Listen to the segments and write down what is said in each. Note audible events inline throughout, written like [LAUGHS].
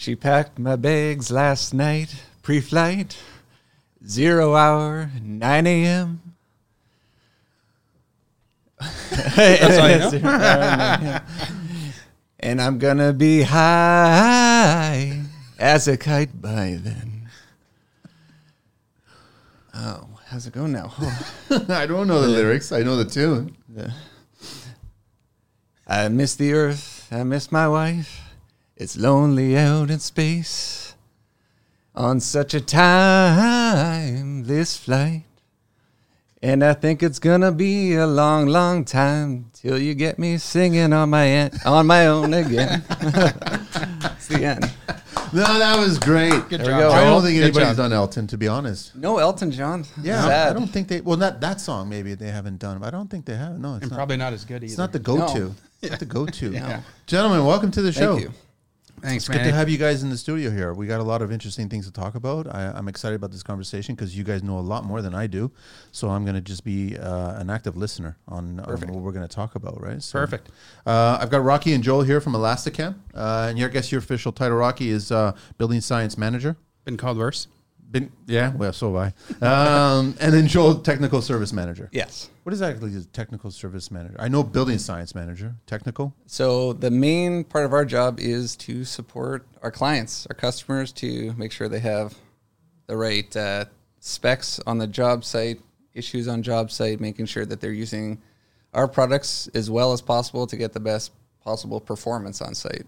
She packed my bags last night, pre-flight, zero hour, 9 a.m. [LAUGHS] That's all you [LAUGHS] know? and I'm gonna be high as a kite by then. Oh, how's it going now? Oh. [LAUGHS] I don't know the lyrics. I know the tune. I miss the earth. I miss my wife. It's lonely out in space. On such a time this flight. And I think it's gonna be a long, long time till you get me singing on my an- on my own again. it's the end. No, that was great. Good job. go. I don't think Good anybody's job. done Elton, to be honest. No Elton John. Yeah, Sad. I don't think they. Well, not that song. Maybe they haven't done. But I don't think they have. No, it's And not. probably not as good either. It's not the go-to. No. It's not the go-to. [LAUGHS] Yeah. Gentlemen, welcome to the show. Thanks, It's good to have you guys in the studio here. We got a lot of interesting things to talk about. I, I'm excited about this conversation because you guys know a lot more than I do. So I'm going to just be uh, an active listener on, on what we're going to talk about, right? So, Perfect. Uh, I've got Rocky and Joel here from Elastochem. Uh, and your, I guess your official title, Rocky, is uh, Building Science Manager. Been called worse. Been, yeah, well, so have I. Um, [LAUGHS] and then Joel, Technical Service Manager. Yes. What exactly is Technical Service Manager? I know Building Science Manager. Technical? So the main part of our job is to support our clients, our customers, to make sure they have the right uh, specs on the job site, issues on job site, making sure that they're using our products as well as possible to get the best possible performance on site.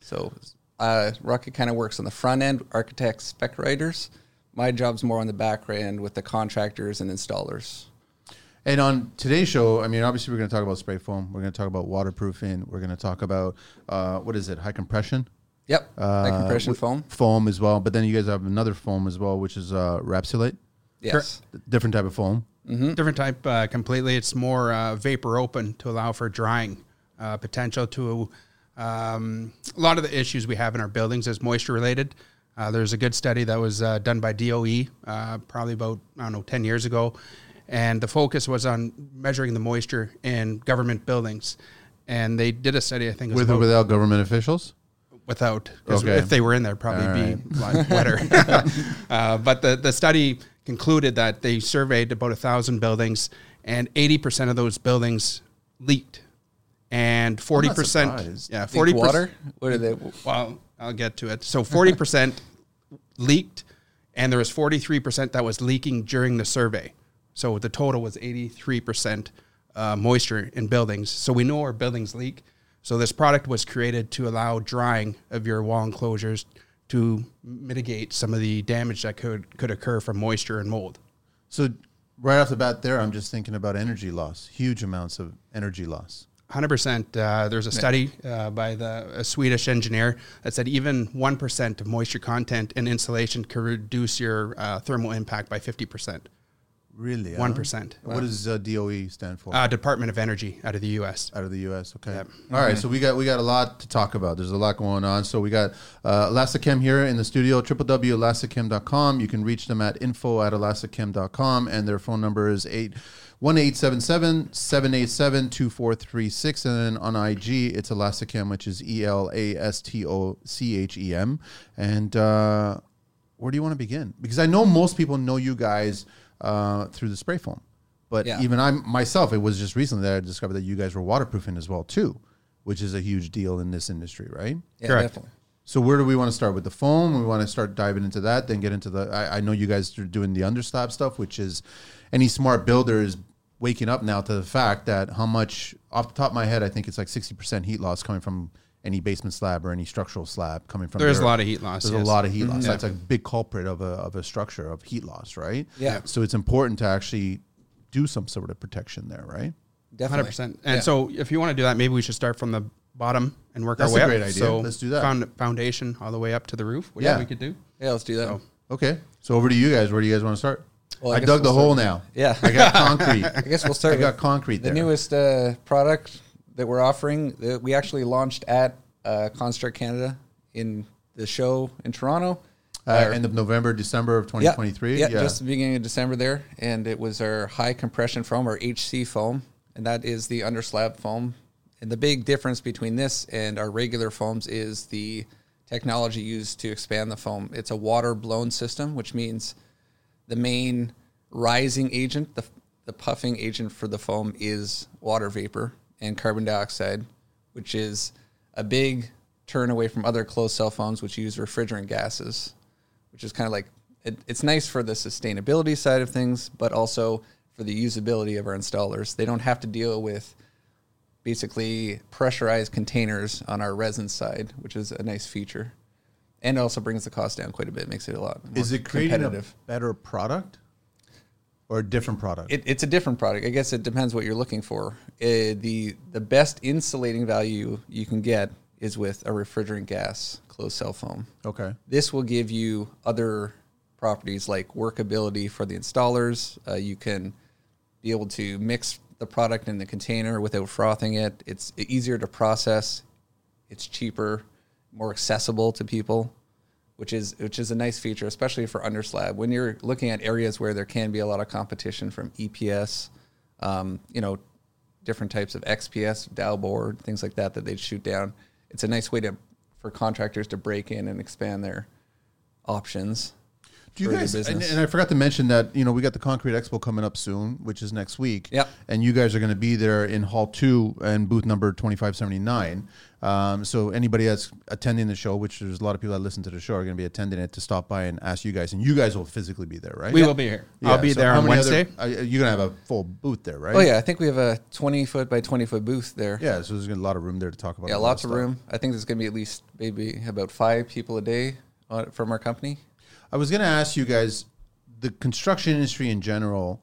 So uh, Rocky kind of works on the front end, architects, spec writers. My job's more on the back end with the contractors and installers. And on today's show, I mean, obviously, we're going to talk about spray foam. We're going to talk about waterproofing. We're going to talk about uh, what is it? High compression, Yep, high Uh, compression with- foam. foam as well. But then you guys have another foam as well, which is uh, Rapsulate, Yes. different type of foam. Different type uh, completely. It's more uh, vapor open to allow for drying uh, potential to um, a lot of the issues we have in our buildings is moisture related. Uh, there's a good study that was uh, done by DOE uh, probably about, I don't know, 10 years ago. And the focus was on measuring the moisture in government buildings. And they did a study, I think, With or without government officials? without because Okay. if they were in there, probably All be a lot wetter. [LAUGHS] [LAUGHS] uh, but the the study concluded that they surveyed about a thousand buildings, and eighty percent of those buildings leaked, and forty percent, yeah, Leak forty water. What are they? Well, I'll get to it. So forty percent leaked, and there was forty three percent that was leaking during the survey. So the total was eighty three percent uh, moisture in buildings. So we know our buildings leak. So this product was created to allow drying of your wall enclosures to mitigate some of the damage that could could occur from moisture and mold. So, right off the bat, there, I'm just thinking about energy loss, huge amounts of energy loss. Hundred percent. Uh, there's a study uh, by the a Swedish engineer that said even one percent of moisture content in insulation can reduce your uh, thermal impact by fifty percent. Really? huh? One percent. What does uh, DOE stand for? Uh, Department of Energy out of the U.S. out of the U.S. Okay. Yep. All right. So we got we got a lot to talk about. There's a lot going on. So we got uh, Elastochem here in the studio. www.elastochem.com. You can reach them at info at elastochem.com, and their phone number is eight. 1-877-787-2436 and then on IG it's Elastochem which is E L A S T O C H E M and uh, where do you want to begin because I know most people know you guys uh, through the spray foam but Yeah. even I myself, it was just recently that I discovered that you guys were waterproofing as well too, which is a huge deal in this industry, right? Yeah, Correct. definitely. So where do we want to start with the foam? We want to start diving into that, then get into the. I, I know you guys are doing the underslab stuff, which is any smart builder is waking up now to the fact that how much off the top of my head, I think it's like sixty percent heat loss coming from any basement slab or any structural slab coming from. There's your- a lot of heat loss. there's yes. a lot of heat mm-hmm. loss. That's a big culprit of a, of a structure of heat loss, right? Yeah. So it's important to actually do some sort of protection there, right? Definitely. Hundred percent. And Yeah. so, if you want to do that, maybe we should start from the bottom and work That's our way a up. great idea. So Let's do that. found- foundation all the way up to the roof. Which Yeah. we could do. Yeah, let's do that. So, Okay. So over to you guys. Where do you guys want to start? Well, I I, dug the we'll hole now. Yeah. I got concrete. [LAUGHS] I guess we'll start. I got concrete the there. newest uh, product that we're offering. That we actually launched at uh, Construct Canada in the show in Toronto. uh, end of November, December of 2023. Yeah, just the beginning of December there, and it was our high compression foam or HC foam, and that is the underslab foam. And the big difference between this and our regular foams is the technology used to expand the foam. It's a water blown system, which means the main rising agent, the, the puffing agent for the foam is water vapor and carbon dioxide, which is a big turn away from other closed cell foams, which use refrigerant gases, which is kind of like it, it's nice for the sustainability side of things, but also for the usability of our installers. They don't have to deal with basically pressurized containers on our resin side, which is a nice feature. And it also brings the cost down quite a bit, makes it a lot more Is it creating a better product or a different product? It, it's a different product. I guess it depends what you're looking for. Uh, the the best insulating value you can get is with a refrigerant gas closed cell foam. okay. This will give you other properties like workability for the installers. Uh, you can be able to mix the product in the container without frothing it. It's easier to process. It's cheaper, more accessible to people, which is which is a nice feature, especially for underslab. When you're looking at areas where there can be a lot of competition from EPS, um, you know, different types of XPS, Dow board, things like that that they'd shoot down. It's a nice way to for contractors to break in and expand their options. Do you guys? And, and I forgot to mention that you know we got the Concrete Expo coming up soon, which is next week. Yep. And you guys are going to be there in Hall Two and booth number twenty five seventy nine. Um, so anybody that's attending the show, which there's a lot of people that listen to the show, are going to be attending it to stop by and ask you guys, and you guys will physically be there, right? We will be here. I'll be so there on many other- Wednesday. uh, you're going to have a full booth there, right? Oh yeah, I think we have a 20 foot by 20 foot booth there. Yeah. So there's gonna be a lot of room there to talk about. Yeah, lots of stuff. room. I think there's going to be at least maybe about five people a day on, from our company. I was going to ask you guys, the construction industry in general,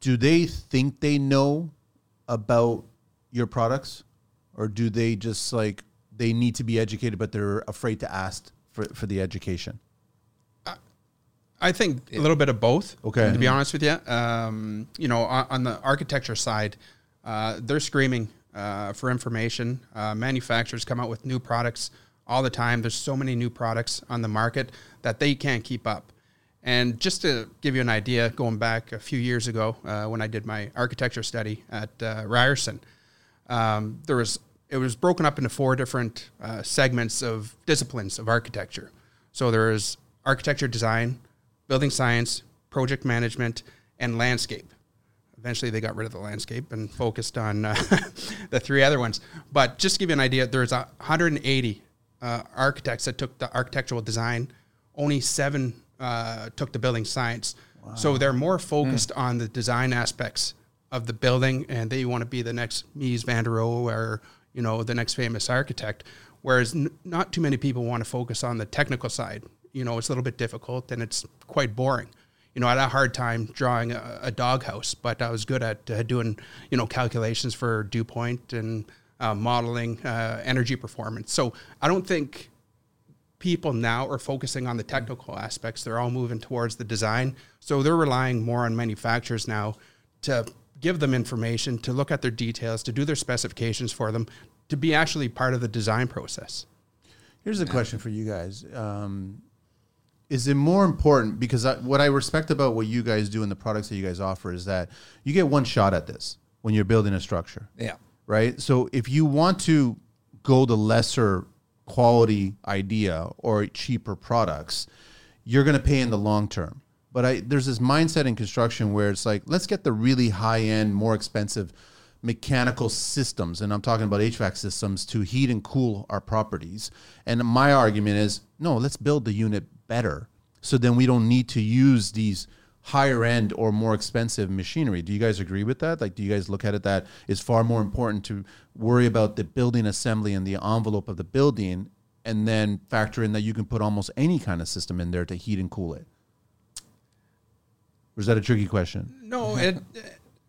do they think they know about your products, or do they just like they need to be educated, but they're afraid to ask for for the education? I think a little bit of both. Okay. To be honest with you, um, you know, on, on the architecture side, uh, they're screaming uh, for information. Uh, manufacturers come out with new products all the time. There's so many new products on the market that they can't keep up. And just to give you an idea, going back a few years ago uh, when I did my architecture study at uh, Ryerson, um, there was it was broken up into four different uh, segments of disciplines of architecture. So there is architecture design, building science, project management, and landscape. Eventually, they got rid of the landscape and focused on uh, [LAUGHS] the three other ones. But just to give you an idea, there's a 180 uh, architects that took the architectural design. Only seven uh, took the building science. So they're more focused on the design aspects of the building, and they want to be the next Mies van der Rohe or you know the next famous architect. Whereas n- not too many people want to focus on the technical side. You know, it's a little bit difficult and it's quite boring. You know, I had a hard time drawing a, a doghouse, but I was good at uh, doing you know calculations for dew point and uh, modeling uh, energy performance. So I don't think people now are focusing on the technical aspects. They're all moving towards the design. So they're relying more on manufacturers now to give them information, to look at their details, to do their specifications for them, to be actually part of the design process. Here's a question for you guys. Um, is it more important because I, what I respect about what you guys do and the products that you guys offer is that you get one shot at this when you're building a structure. Yeah. right? So if you want to go the lesser quality idea or cheaper products, you're going to pay in the long term. But I, there's this mindset in construction where it's like, let's get the really high end, more expensive mechanical systems, and I'm talking about HVAC systems to heat and cool our properties. And my argument is, no, let's build the unit better, so then we don't need to use these higher end or more expensive machinery. Do you guys agree with that? Like, do you guys look at it that it's far more important to worry about the building assembly and the envelope of the building, and then factor in that you can put almost any kind of system in there to heat and cool it? Or is that a tricky question? No, it.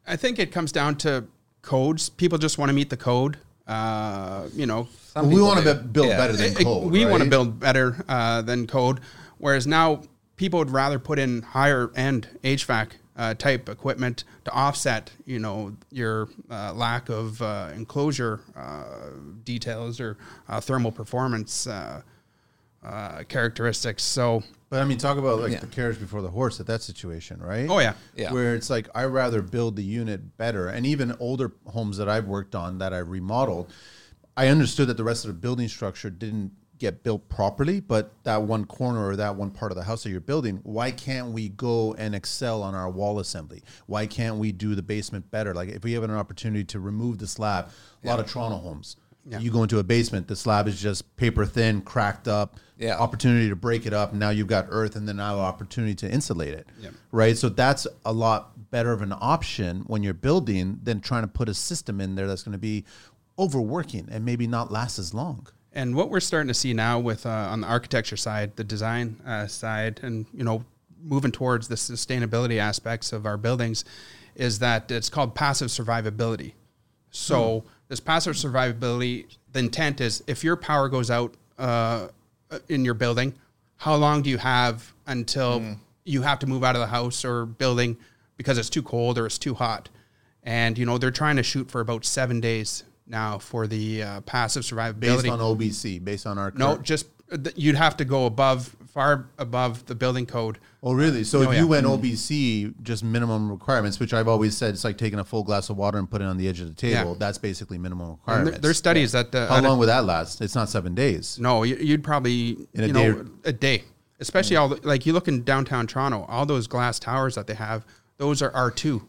I think it comes down to codes. People just want to meet the code. Uh, you know, Some we want to build Yeah. better than code. we want to build better uh, than code. Whereas now people would rather put in higher end HVAC uh, type equipment to offset, you know, your uh, lack of uh, enclosure uh, details or uh, thermal performance uh, uh, characteristics. So, But I mean, talk about like Yeah. the carriage before the horse at that situation, right? oh yeah, Yeah. Where it's like I rather build the unit better, and even older homes that I've worked on that I remodeled, I understood that the rest of the building structure didn't get built properly, but that one corner or that one part of the house that you're building, why can't we go and excel on our wall assembly? Why can't we do the basement better? Like if we have an opportunity to remove the slab, a lot of Toronto homes. You go into a basement, the slab is just paper thin, cracked up. Yeah. Opportunity to break it up. Now you've got earth, and then now opportunity to insulate it. Yeah. Right. So that's a lot better of an option when you're building than trying to put a system in there that's going to be overworking and maybe not last as long. And what we're starting to see now with uh, on the architecture side, the design uh, side, and you know, moving towards the sustainability aspects of our buildings, is that it's called passive survivability. So this passive survivability, the intent is if your power goes out uh, in your building, how long do you have until you have to move out of the house or building because it's too cold or it's too hot? And you know they're trying to shoot for about seven days now for the uh, passive survivability. Based on OBC, based on our code, No, current- just you'd have to go above, far above the building code. Oh, really? So Oh, if yeah. you went OBC, just minimum requirements, which I've always said, it's like taking a full glass of water and putting it on the edge of the table. Yeah. That's basically minimum requirements. there, there's studies that uh, How long would that last? It's not seven days. No, you- you'd probably In a you day know or- a day, especially all the, like you look in downtown Toronto, all those glass towers that they have, those are R two,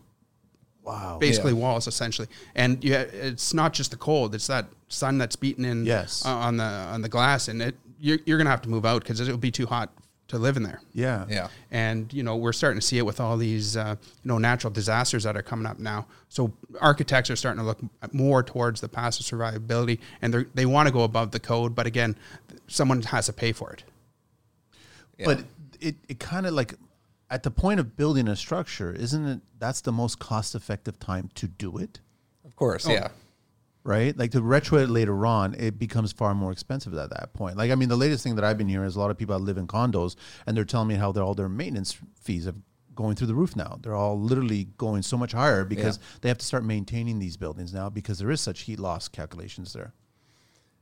Wow. basically walls essentially, and yeah, it's not just the cold; it's that sun that's beating in Yes. uh, on the on the glass, and it you're, you're gonna have to move out because it'll be too hot to live in there. Yeah. Yeah. and you know we're starting to see it with all these uh, you know natural disasters that are coming up now. So architects are starting to look more towards the passive survivability, and they they want to go above the code, but again, someone has to pay for it. Yeah. But it, it kind of like at the point of building a structure, isn't it? That's the most cost effective time to do it, Of course, oh. yeah. right? Like to retro it later on, it becomes far more expensive at that point. Like, I mean, the latest thing that I've been hearing is a lot of people that live in condos and they're telling me how they're, all their maintenance fees have going through the roof now. They're all literally going so much higher because they have to start maintaining these buildings now because there is such heat loss calculations there.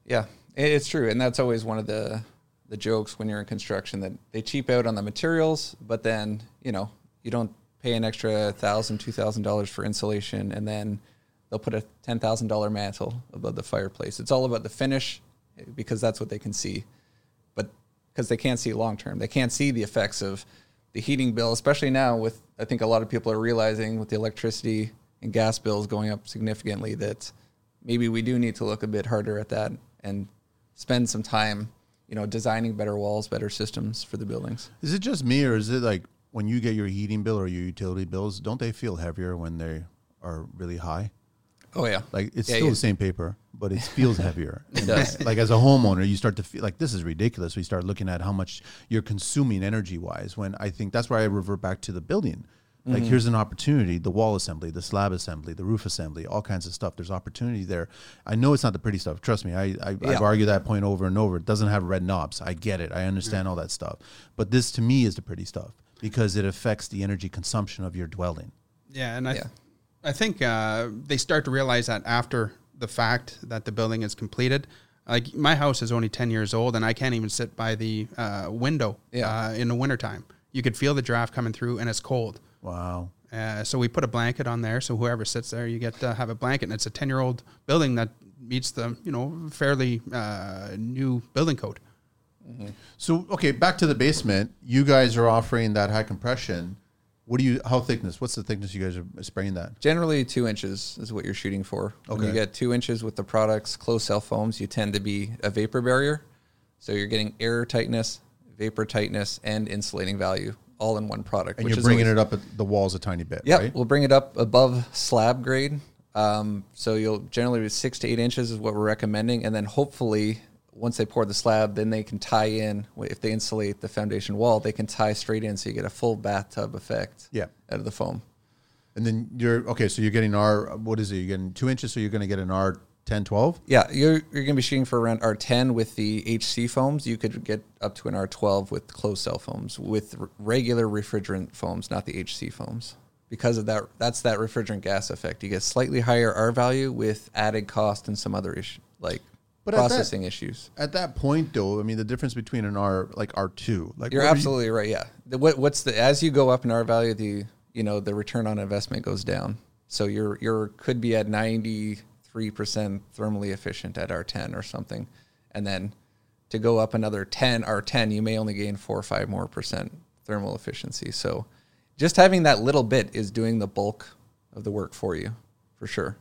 Yeah, it's true, and that's always one of the the jokes when you're in construction that they cheap out on the materials, but then you know you don't pay an extra thousand, two thousand dollars for insulation, and then they'll put a ten thousand dollar mantle above the fireplace. It's all about the finish eh, because that's what they can see, but because they can't see long term, they can't see the effects of the heating bill, especially now with I think a lot of people are realizing with the electricity and gas bills going up significantly that maybe we do need to look a bit harder at that and spend some time, you know, designing better walls, better systems for the buildings. Is it just me, or is it like when you get your heating bill or your utility bills, don't they feel heavier when they are really high? Oh yeah, Like it's Yeah, still yeah. the same paper, but it feels heavier. [LAUGHS] It does. like as a homeowner, you start to feel like this is ridiculous. We start looking at how much you're consuming energy wise. When I think that's why I revert back to the building. Like Mm-hmm. here's an opportunity: the wall assembly, the slab assembly, the roof assembly, all kinds of stuff. There's opportunity there. I know it's not the pretty stuff. Trust me, I, I Yeah. I've argued that point over and over. It doesn't have red knobs. I get it. I understand all that stuff. But this to me is the pretty stuff because it affects the energy consumption of your dwelling. Yeah, and I, Yeah. I think uh, they start to realize that after the fact that the building is completed. Like my house is only ten years old, and I can't even sit by the uh, window Yeah. uh, in the wintertime. You could feel the draft coming through, and it's cold. Wow. Uh, so we put a blanket on there, so whoever sits there, you get to have a blanket, and it's a ten-year-old building that meets the you know fairly uh, new building code. So okay, back to the basement. You guys are offering that high compression. What do you? How thickness? What's the thickness you guys are spraying that? Generally, two inches is what you're shooting for. When you get two inches with the products, closed cell foams, you tend to be a vapor barrier. So you're getting air tightness, vapor tightness, and insulating value all in one product. And which you're is bringing always- it up at the walls a tiny bit, Yeah, right? we'll bring it up above slab grade. Um, so you'll generally six to eight inches is what we're recommending, and then hopefully once they pour the slab, then they can tie in. If they insulate the foundation wall, they can tie straight in, so you get a full bathtub effect. Yeah. out of the foam. And then you're okay. So you're getting R. What is it? You're getting two inches. So you're going to get an R 10, 12? Yeah, you're, you're going to be shooting for around R10 with the HC foams. You could get up to an R12 with closed cell foams, with r- regular refrigerant foams, not the HC foams. Because of that, that's that refrigerant gas effect. You get slightly higher R value with added cost and some other issues like but processing at that, issues. At that point, though, I mean, the difference between an R like R two, like you're absolutely you... right. Yeah, the, what, what's the as you go up in R value, the you know the return on investment goes down. So you're you're could be at ninety 3% thermally efficient at R10 or something. And then to go up another 10 R10, you may only gain four or five more percent thermal efficiency. So just having that little bit is doing the bulk of the work for you, for sure.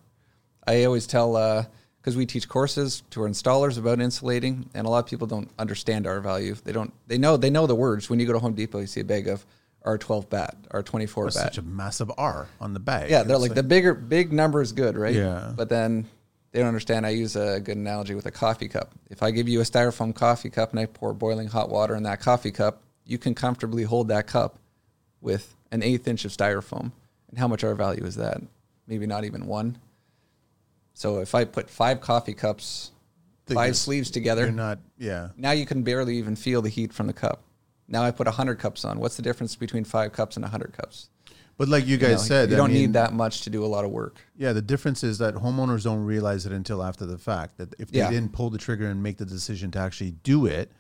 I always tell, because uh, we teach courses to our installers about insulating, and a lot of people don't understand our value. They don't. They know. They know the words. When you go to Home Depot, you see a bag of R12 bat, R24 bat. Such a massive R on the bag. Yeah, they're It's like, the bigger big number is good, right? Yeah. But then they don't understand. I use a good analogy with a coffee cup. If I give you a styrofoam coffee cup and I pour boiling hot water in that coffee cup, you can comfortably hold that cup with an eighth inch of styrofoam. And how much R value is that? Maybe not even one. So if I put five coffee cups, five sleeves together, You're not. Yeah. now you can barely even feel the heat from the cup. Now I put 100 cups on. What's the difference between five cups and 100 cups? But like you guys You know, said, you don't mean, need that much to do a lot of work. Yeah, the difference is that homeowners don't realize it until after the fact. That if they Yeah. didn't pull the trigger and make the decision to actually do it,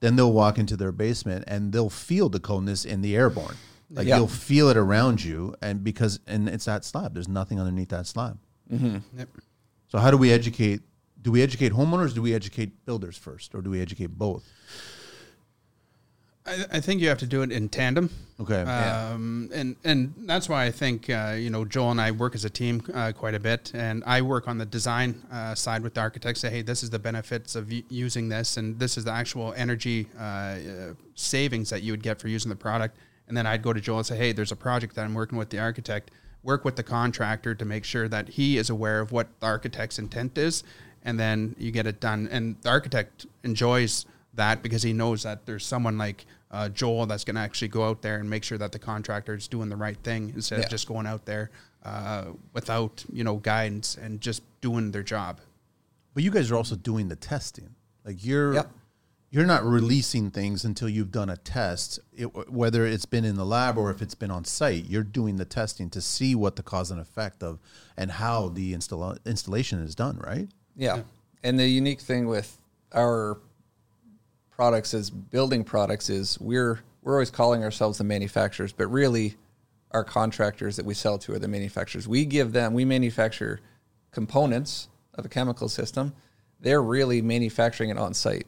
then they'll walk into their basement and they'll feel the coldness in the airborne. Like Yeah. you'll feel it around you, and because and it's that slab. There's nothing underneath that slab. Mm-hmm. Yep. So how do we educate? Do we educate homeowners? Do we educate builders first, or do we educate both? I, I think you have to do it in tandem. Okay. Um, and and that's why I think uh, you know Joel and I work as a team uh, quite a bit, and I work on the design uh, side with the architects. Say, hey, this is the benefits of y- using this, and this is the actual energy uh, uh, savings that you would get for using the product. And then I'd go to Joel and say, hey, there's a project that I'm working with the architect. Work with the contractor to make sure that he is aware of what the architect's intent is, and then you get it done. And the architect enjoys that because he knows that there's someone like uh, Joel that's going to actually go out there and make sure that the contractor is doing the right thing instead Yeah. of just going out there uh, without you know guidance and just doing their job. But you guys are also doing the testing. Like you're Yep. you're not releasing things until you've done a test, it, whether it's been in the lab or if it's been on site. You're doing the testing to see what the cause and effect of and how the install, installation is done, right? Yeah. And the unique thing with our products as building products is we're we're always calling ourselves the manufacturers, but really our contractors that we sell to are the manufacturers. We give them we manufacture components of a chemical system. They're really manufacturing it on site,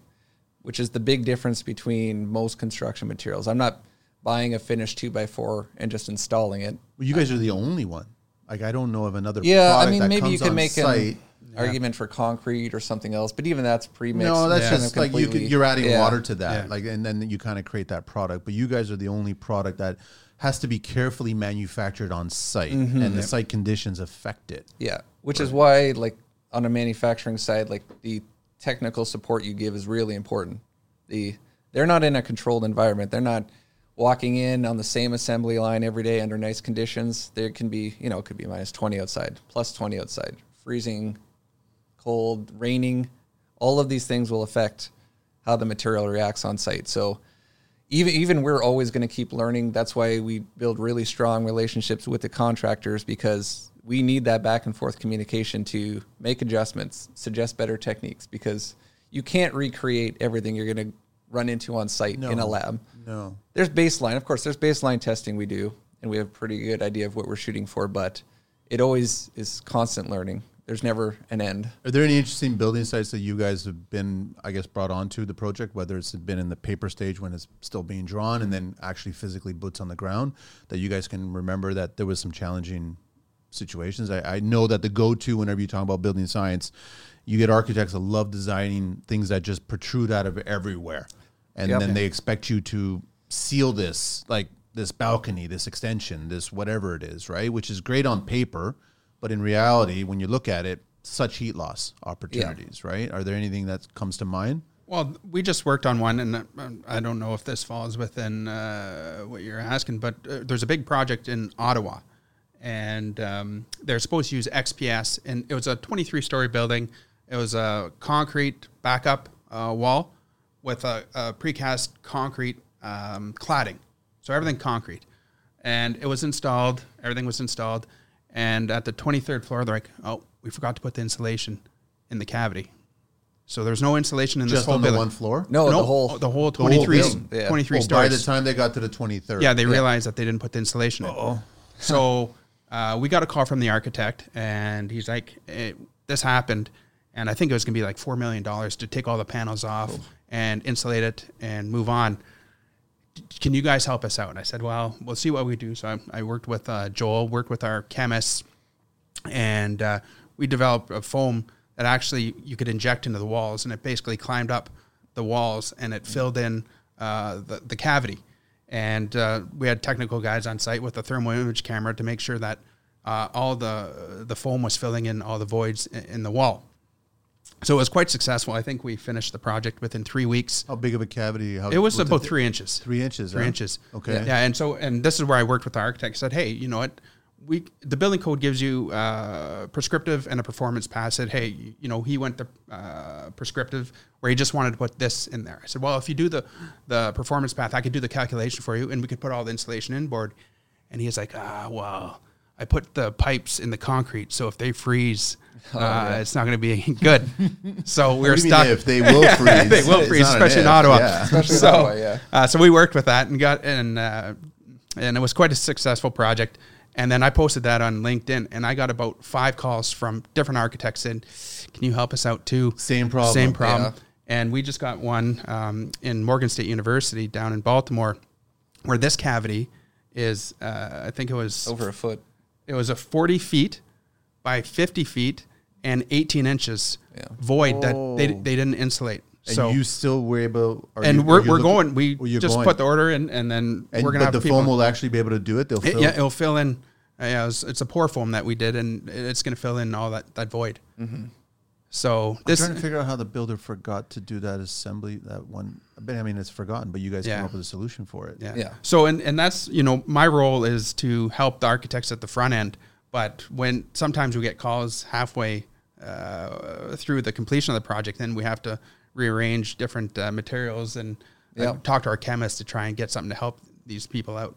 which is the big difference between most construction materials. I'm not buying a finished two by four and just installing it. Well, you guys are the only one. Like I don't know of another. Yeah, I product mean that maybe you can make site. an argument for concrete or something else, but even that's pre-mixed. No, that's kind of just like you could, completely- you're adding yeah. water to that, Yeah. like, and then you kind of create that product. But you guys are the only product that has to be carefully manufactured on site, Mm-hmm. and the site conditions affect it. Yeah, which is why, like on a manufacturing side, like the technical support you give is really important. The they're not in a controlled environment. They're not walking in on the same assembly line every day under nice conditions. There can be, you know, it could be minus twenty outside, plus twenty outside, freezing, cold, raining. All of these things will affect how the material reacts on site. So even even we're always going to keep learning. That's why we build really strong relationships with the contractors because we need that back and forth communication to make adjustments, suggest better techniques because you can't recreate everything you're going to run into on site in a lab. No, There's baseline, of course, there's baseline testing we do and we have a pretty good idea of what we're shooting for, but it always is constant learning. There's never an end. Are there any interesting building sites that you guys have been, I guess, brought onto the project, whether it's been in the paper stage when it's still being drawn and then actually physically boots on the ground, that you guys can remember that there was some challenging situations? I, I know that the go to whenever you talk about building science, you get architects that love designing things that just protrude out of everywhere. And Yep. then they expect you to seal this, like this balcony, this extension, this whatever it is, right? Which is great on paper, but in reality, when you look at it, such heat loss opportunities, right? Are there anything that comes to mind? Well, we just worked on one, and uh, I don't know if this falls within uh, what you're asking, but uh, there's a big project in Ottawa, and um, they're supposed to use XPS, and it was a 23 story building. It was a concrete backup uh, wall with a, a precast concrete um, cladding, so everything concrete, and it was installed. Everything was installed, and at the 23rd floor, they're like, "Oh, we forgot to put the insulation in the cavity." So there's no insulation in this Just whole on the building. one floor? No, No, the whole the whole whole 23, building. Yeah. 23 Well, by the time they got to the 23rd. yeah, they realized that they didn't put the insulation in. So uh, we got a call from the architect, and he's like, eh, "This happened, and I think it was going to be like four million dollars to take all the panels off and insulate it and move on. Can you guys help us out? And I said, well, we'll see what we do. So I, I worked with uh, Joel, worked with our chemists, and uh, we developed a foam that actually you could inject into the walls, and it basically climbed up the walls and it filled in uh, the, the cavity. And uh, we had technical guys on site with a thermal image camera to make sure that uh, all the the foam was filling in all the voids in, in the wall. So it was quite successful. I think we finished the project within three weeks. How big of a cavity? How, It was about three inches. Three inches. Three inches. Okay. Yeah, and so and this is where I worked with the architect. I said, hey, you know what? We the building code gives you uh, prescriptive and a performance pass. Said, hey, you know, he went the uh, prescriptive where he just wanted to put this in there. I said, well, if you do the the performance path, I could do the calculation for you, and we could put all the insulation inboard. And he's like, ah, well, I put the pipes in the concrete, so if they freeze, [LAUGHS] uh, it's not going to be [LAUGHS] good. so we were What do mean stuck. if they will [LAUGHS] freeze? they will freeze, not an especially in Ottawa. yeah. Especially so, Ottawa, yeah. uh, so we worked with that and got and uh, and it was quite a successful project. And then I posted that on LinkedIn, and I got about five calls from different architects saying, "Can you help us out too?" Same problem. Same problem. Yeah. And we just got one um, in Morgan State University down in Baltimore, where this cavity is. Uh, I think it was over a foot. It was a 40 feet by 50 feet and 18 inches Yeah. void that they, Oh. they didn't insulate. And so you still were able. Are and you, we're, you we're looking- going. We just going. put the order in, and then And, we're gonna but have the people. foam will actually be able to do it. They'll It- fill. yeah, it'll fill in. Uh, yeah, it's, it's a pour foam that we did, and it's going to fill in all that that void. So I'm trying to figure out how the builder forgot to do that assembly. That one. But I mean, it's forgotten. But you guys Yeah. came up with a solution for it. yeah. Yeah. So and and that's you know my role is to help the architects at the front end, but when sometimes we get calls halfway uh, through the completion of the project, then we have to rearrange different uh, materials and uh, talk to our chemists to try and get something to help these people out.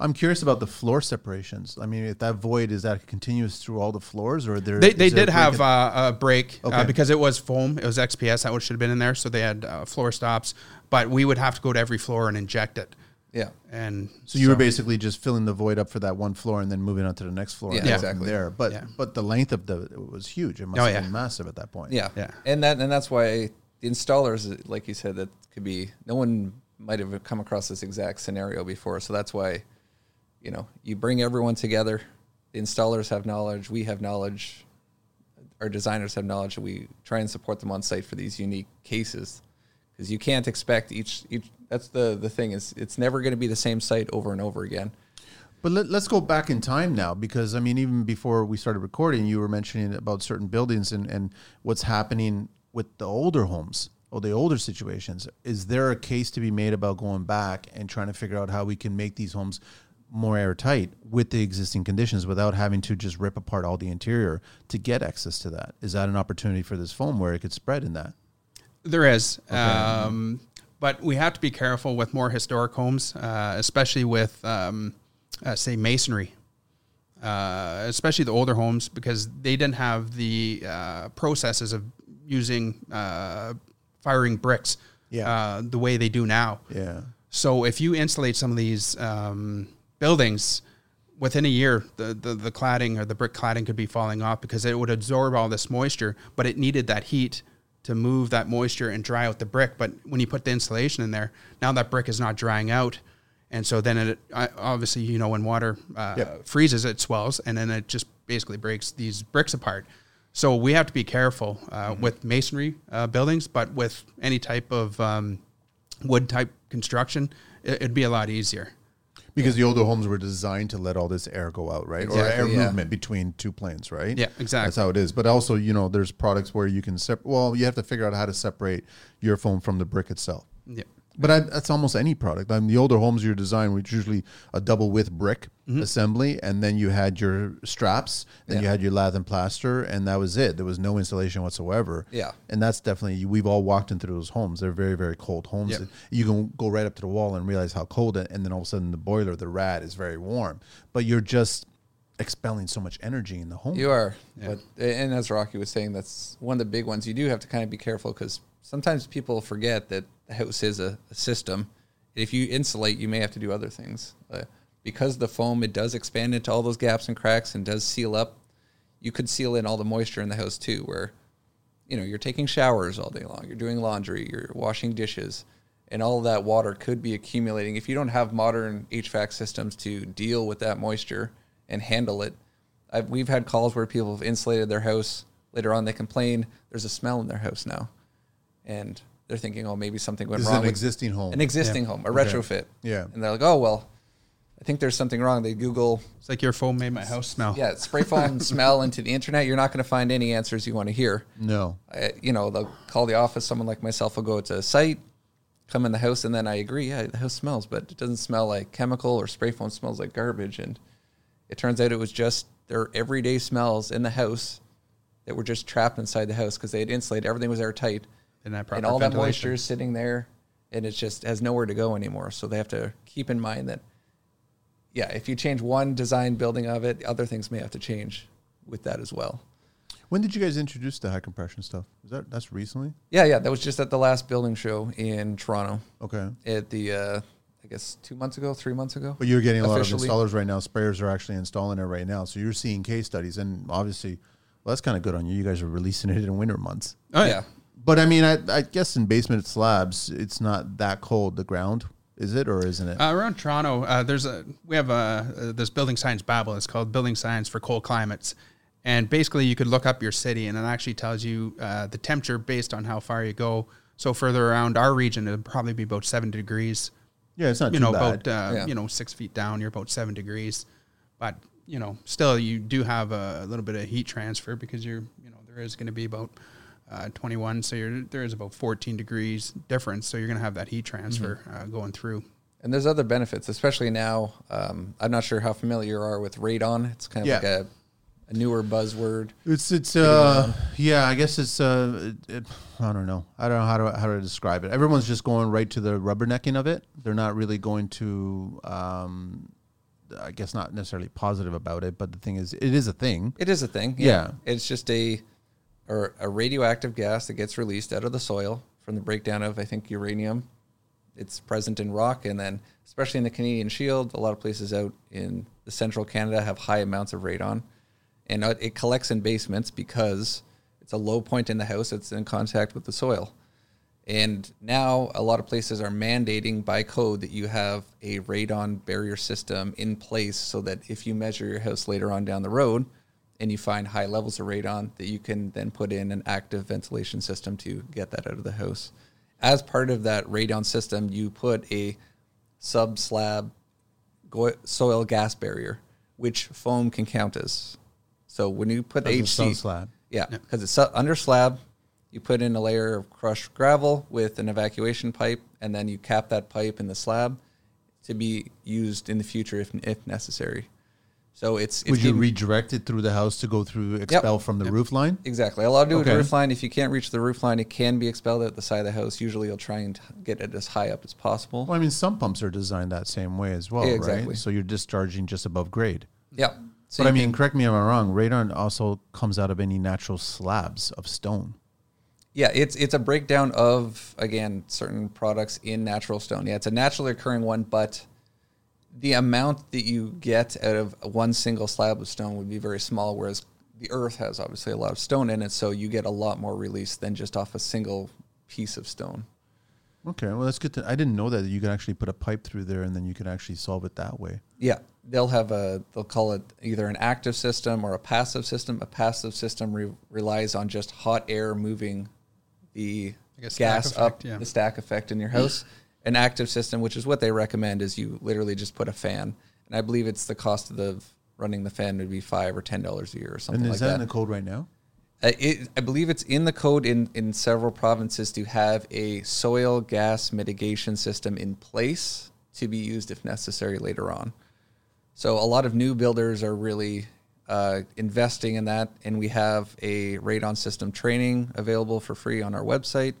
I'm curious about the floor separations. I mean, if that void is that continuous through all the floors, or there They, they there a did have in- uh, a break uh, because it was foam. It was XPS that should have been in there, so they had uh, floor stops. But we would have to go to every floor and inject it. Yeah. And So you were basically just filling the void up for that one floor and then moving on to the next floor. Yeah, and going exactly. There, but Yeah. but the length of the it was huge. It must Oh, have yeah. been massive at that point. Yeah. Yeah. And that and that's why the installers, like you said, that could be no one might have come across this exact scenario before. So that's why, you know, you bring everyone together. The installers have knowledge. We have knowledge. Our designers have knowledge. We try and support them on site for these unique cases, because you can't expect each each. That's the the thing is it's never going to be the same site over and over again. But let, let's go back in time now, because I mean, even before we started recording, you were mentioning about certain buildings and, and what's happening with the older homes or the older situations. Is there a case to be made about going back and trying to figure out how we can make these homes more airtight with the existing conditions without having to just rip apart all the interior to get access to that? Is that an opportunity for this foam where it could spread in that? There is. Um, but we have to be careful with more historic homes, uh, especially with, um, uh, say, masonry, uh, especially the older homes, because they didn't have the uh, processes of using uh, firing bricks Yeah. uh, the way they do now. Yeah. So if you insulate some of these um, buildings, within a year, the, the, the cladding or the brick cladding could be falling off because it would absorb all this moisture, but it needed that heat to move that moisture and dry out the brick. But when you put the insulation in there, now that brick is not drying out. And so then it obviously, you know, when water uh, Yep. freezes, it swells and then it just basically breaks these bricks apart. So we have to be careful uh, with masonry uh, buildings, but with any type of um, wood type construction, it, it'd be a lot easier. Because the older homes were designed to let all this air go out, right? or air yeah. movement between two planes, right? Yeah, exactly. That's how it is. But also, you know, there's products where you can separate. Well, you have to figure out how to separate your foam from the brick itself. Yeah. But I, that's almost any product. I mean, the older homes you design was usually a double width brick Mm-hmm. assembly, and then you had your straps, then you had your lath and plaster, and that was it. There was no insulation whatsoever. Yeah. and that's definitely we've all walked into those homes. They're very very cold homes. Yep. You can go right up to the wall and realize how cold, it, and then all of a sudden the boiler, the rad, is very warm. But you're just expelling so much energy in the home. You are, but and as Rocky was saying, that's one of the big ones. You do have to kind of be careful because sometimes people forget that the house is a, a system. If you insulate, you may have to do other things uh, because the foam it does expand into all those gaps and cracks and does seal up. You could seal in all the moisture in the house too, where you know, you're taking showers all day long, you're doing laundry, you're washing dishes, and all that water could be accumulating. If you don't have modern HVAC systems to deal with that moisture and handle it, I've, we've had calls where people have insulated their house. Later on, they complain there's a smell in their house now, and they're thinking, oh, maybe something went This is wrong. an with existing home. An existing home, a Okay. retrofit. Yeah. and they're like, oh well, I think there's something wrong. They Google It's like your phone made my house smell. yeah, spray foam [LAUGHS] smell into the internet. You're not going to find any answers you want to hear. no. I, you know, they'll call the office. Someone like myself will go to a site, come in the house, and then I agree. Yeah, the house smells, but it doesn't smell like chemical or spray foam. Smells like garbage. And it turns out it was just their everyday smells in the house that were just trapped inside the house because they had insulated. Everything was airtight, And that and all that moisture is sitting there, and it just has nowhere to go anymore. So they have to keep in mind that, yeah, if you change one design building of it, other things may have to change with that as well. When did you guys introduce the high compression stuff? Is that that's recently? Yeah, yeah, that was just at the last building show in Toronto. Okay. At the, uh, I guess two months ago, three months ago. But you're getting a lot of installers right now. Sprayers are actually installing it right now. So you're seeing case studies, and obviously, well, that's kind of good on you. You guys are releasing it in winter months. Oh, yeah. But I mean, I, I guess in basement slabs, it's not that cold. The ground is it or isn't it? Uh, around Toronto, uh, there's a we have a uh, this building science Babel. It's called Building Science for Cold Climates, and basically you could look up your city, and it actually tells you uh, the temperature based on how far you go. So further around our region, it'd probably be about seven degrees. yeah, it's not You too know, bad. about uh, Yeah. you know six feet down, you're about seven degrees, but you know, still you do have a, little bit of heat transfer because you're you know there is going to be about uh, 21, so you're, there is about 14 degrees difference. So you're going to have that heat transfer uh, going through. And there's other benefits, especially now. Um, I'm not sure how familiar you are with radon. It's kind of Yeah. like a, a newer buzzword. It's it's uh yeah I guess it's uh it, it, I don't know I don't know how to how to describe it. Everyone's just going right to the rubbernecking of it. They're not really going to um I guess not necessarily positive about it. But the thing is, it is a thing. It is a thing. Yeah. It's just a or a radioactive gas that gets released out of the soil from the breakdown of I think uranium. It's present in rock, and then especially in the Canadian Shield, a lot of places out in the central Canada have high amounts of radon, and uh, it collects in basements because it's a low point in the house. It's in contact with the soil. And now a lot of places are mandating by code that you have a radon barrier system in place so that if you measure your house later on down the road and you find high levels of radon, that you can then put in an active ventilation system to get that out of the house. As part of that radon system, you put a sub slab soil gas barrier, which foam can count as. So when you put HC, sub-slab. yeah, because it's under slab. You put in a layer of crushed gravel with an evacuation pipe, and then you cap that pipe in the slab to be used in the future if if necessary. So it's, it's Would you redirect it through the house to go through expel from the roof line? exactly a lot to do Okay. with roof line. If you can't reach the roof line, it can be expelled at the side of the house. Usually, you'll try and get it as high up as possible. Well, I mean, some pumps are designed that same way as well, Yeah, right? So you're discharging just above grade. yeah. So but I mean, can- correct me if I'm wrong. Radon also comes out of any natural slabs of stone. Yeah, it's it's a breakdown of again certain products in natural stone. Yeah, it's a naturally occurring one, but the amount that you get out of one single slab of stone would be very small. Whereas the earth has obviously a lot of stone in it, so you get a lot more release than just off a single piece of stone. Okay, well that's good. To, I didn't know that you could actually put a pipe through there and then you could actually solve it that way. Yeah, they'll have a they'll call it either an active system or a passive system. A passive system re- relies on just hot air moving the Like a stack gas effect, up yeah. the stack effect in your house. [CLEARS THROAT] An active system, which is what they recommend, is you literally just put a fan, and I believe it's the cost of the running the fan would be five or ten dollars a year or something And like is that, that. in the code right now? Uh, it, I believe it's in the code in, in several provinces to have a soil gas mitigation system in place to be used if necessary later on. So a lot of new builders are really uh, investing in that, and we have a radon system training available for free on our website.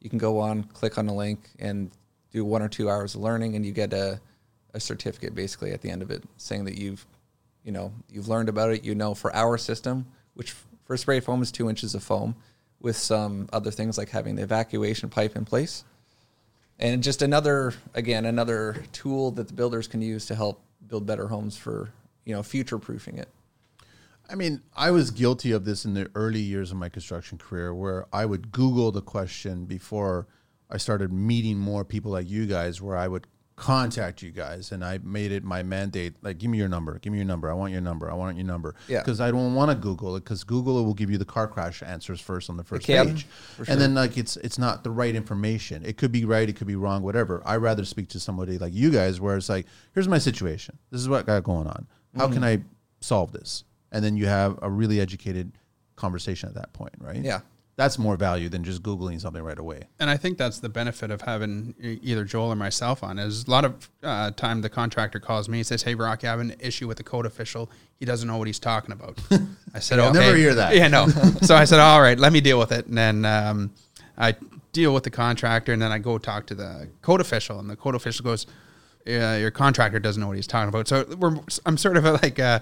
You can go on, click on the link, and do one or two hours of learning, and you get a, a certificate basically at the end of it saying that you've you know you've learned about it. You know for our system, which for spray foam is two inches of foam, with some other things like having the evacuation pipe in place, and just another again another tool that the builders can use to help build better homes for you know future proofing it. I mean, I was guilty of this in the early years of my construction career where I would Google the question before I started meeting more people like you guys, where I would contact you guys and I made it my mandate like give me your number. Give me your number. I want your number. I want your number. Yeah. because I don't want to Google it because Google it will give you the car crash answers first on the first page. for and then like it's it's not the right information. It could be right it could be wrong whatever. I rather speak to somebody like you guys where it's like here's my situation. This is what I got going on. How can mm-hmm. I solve this? And then you have a really educated conversation at that point right? Yeah. That's more value than just googling something right away And I think that's the benefit of having either Joel or myself on. Is a lot of uh, time the contractor calls me and says, "Hey, Rock, I have an issue with the code official. He doesn't know what he's talking about." I said, [LAUGHS] I'll "Okay." never hear that. Yeah, no. [LAUGHS] so I said, "All right, let me deal with it." And then um, I deal with the contractor, and then I go talk to the code official, and the code official goes, yeah, "Your contractor doesn't know what he's talking about." So we're, I'm sort of like a uh,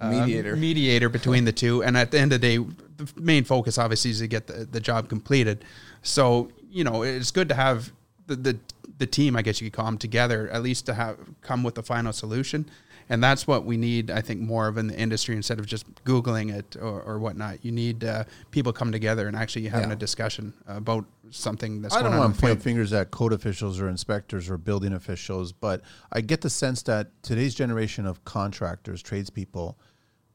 Um, mediator. mediator between the two. And at the end of the day, the main focus obviously is to get the, the job completed. So, you know, it's good to have the, the, the team, I guess you could call them together, at least to have come with the final solution. And that's what we need, I think, more of in the industry instead of just Googling it or, or whatnot. You need uh, people come together and actually having Yeah. a discussion about something that's I don't want to point fingers at code officials or inspectors or building officials, but I get the sense that today's generation of contractors, tradespeople,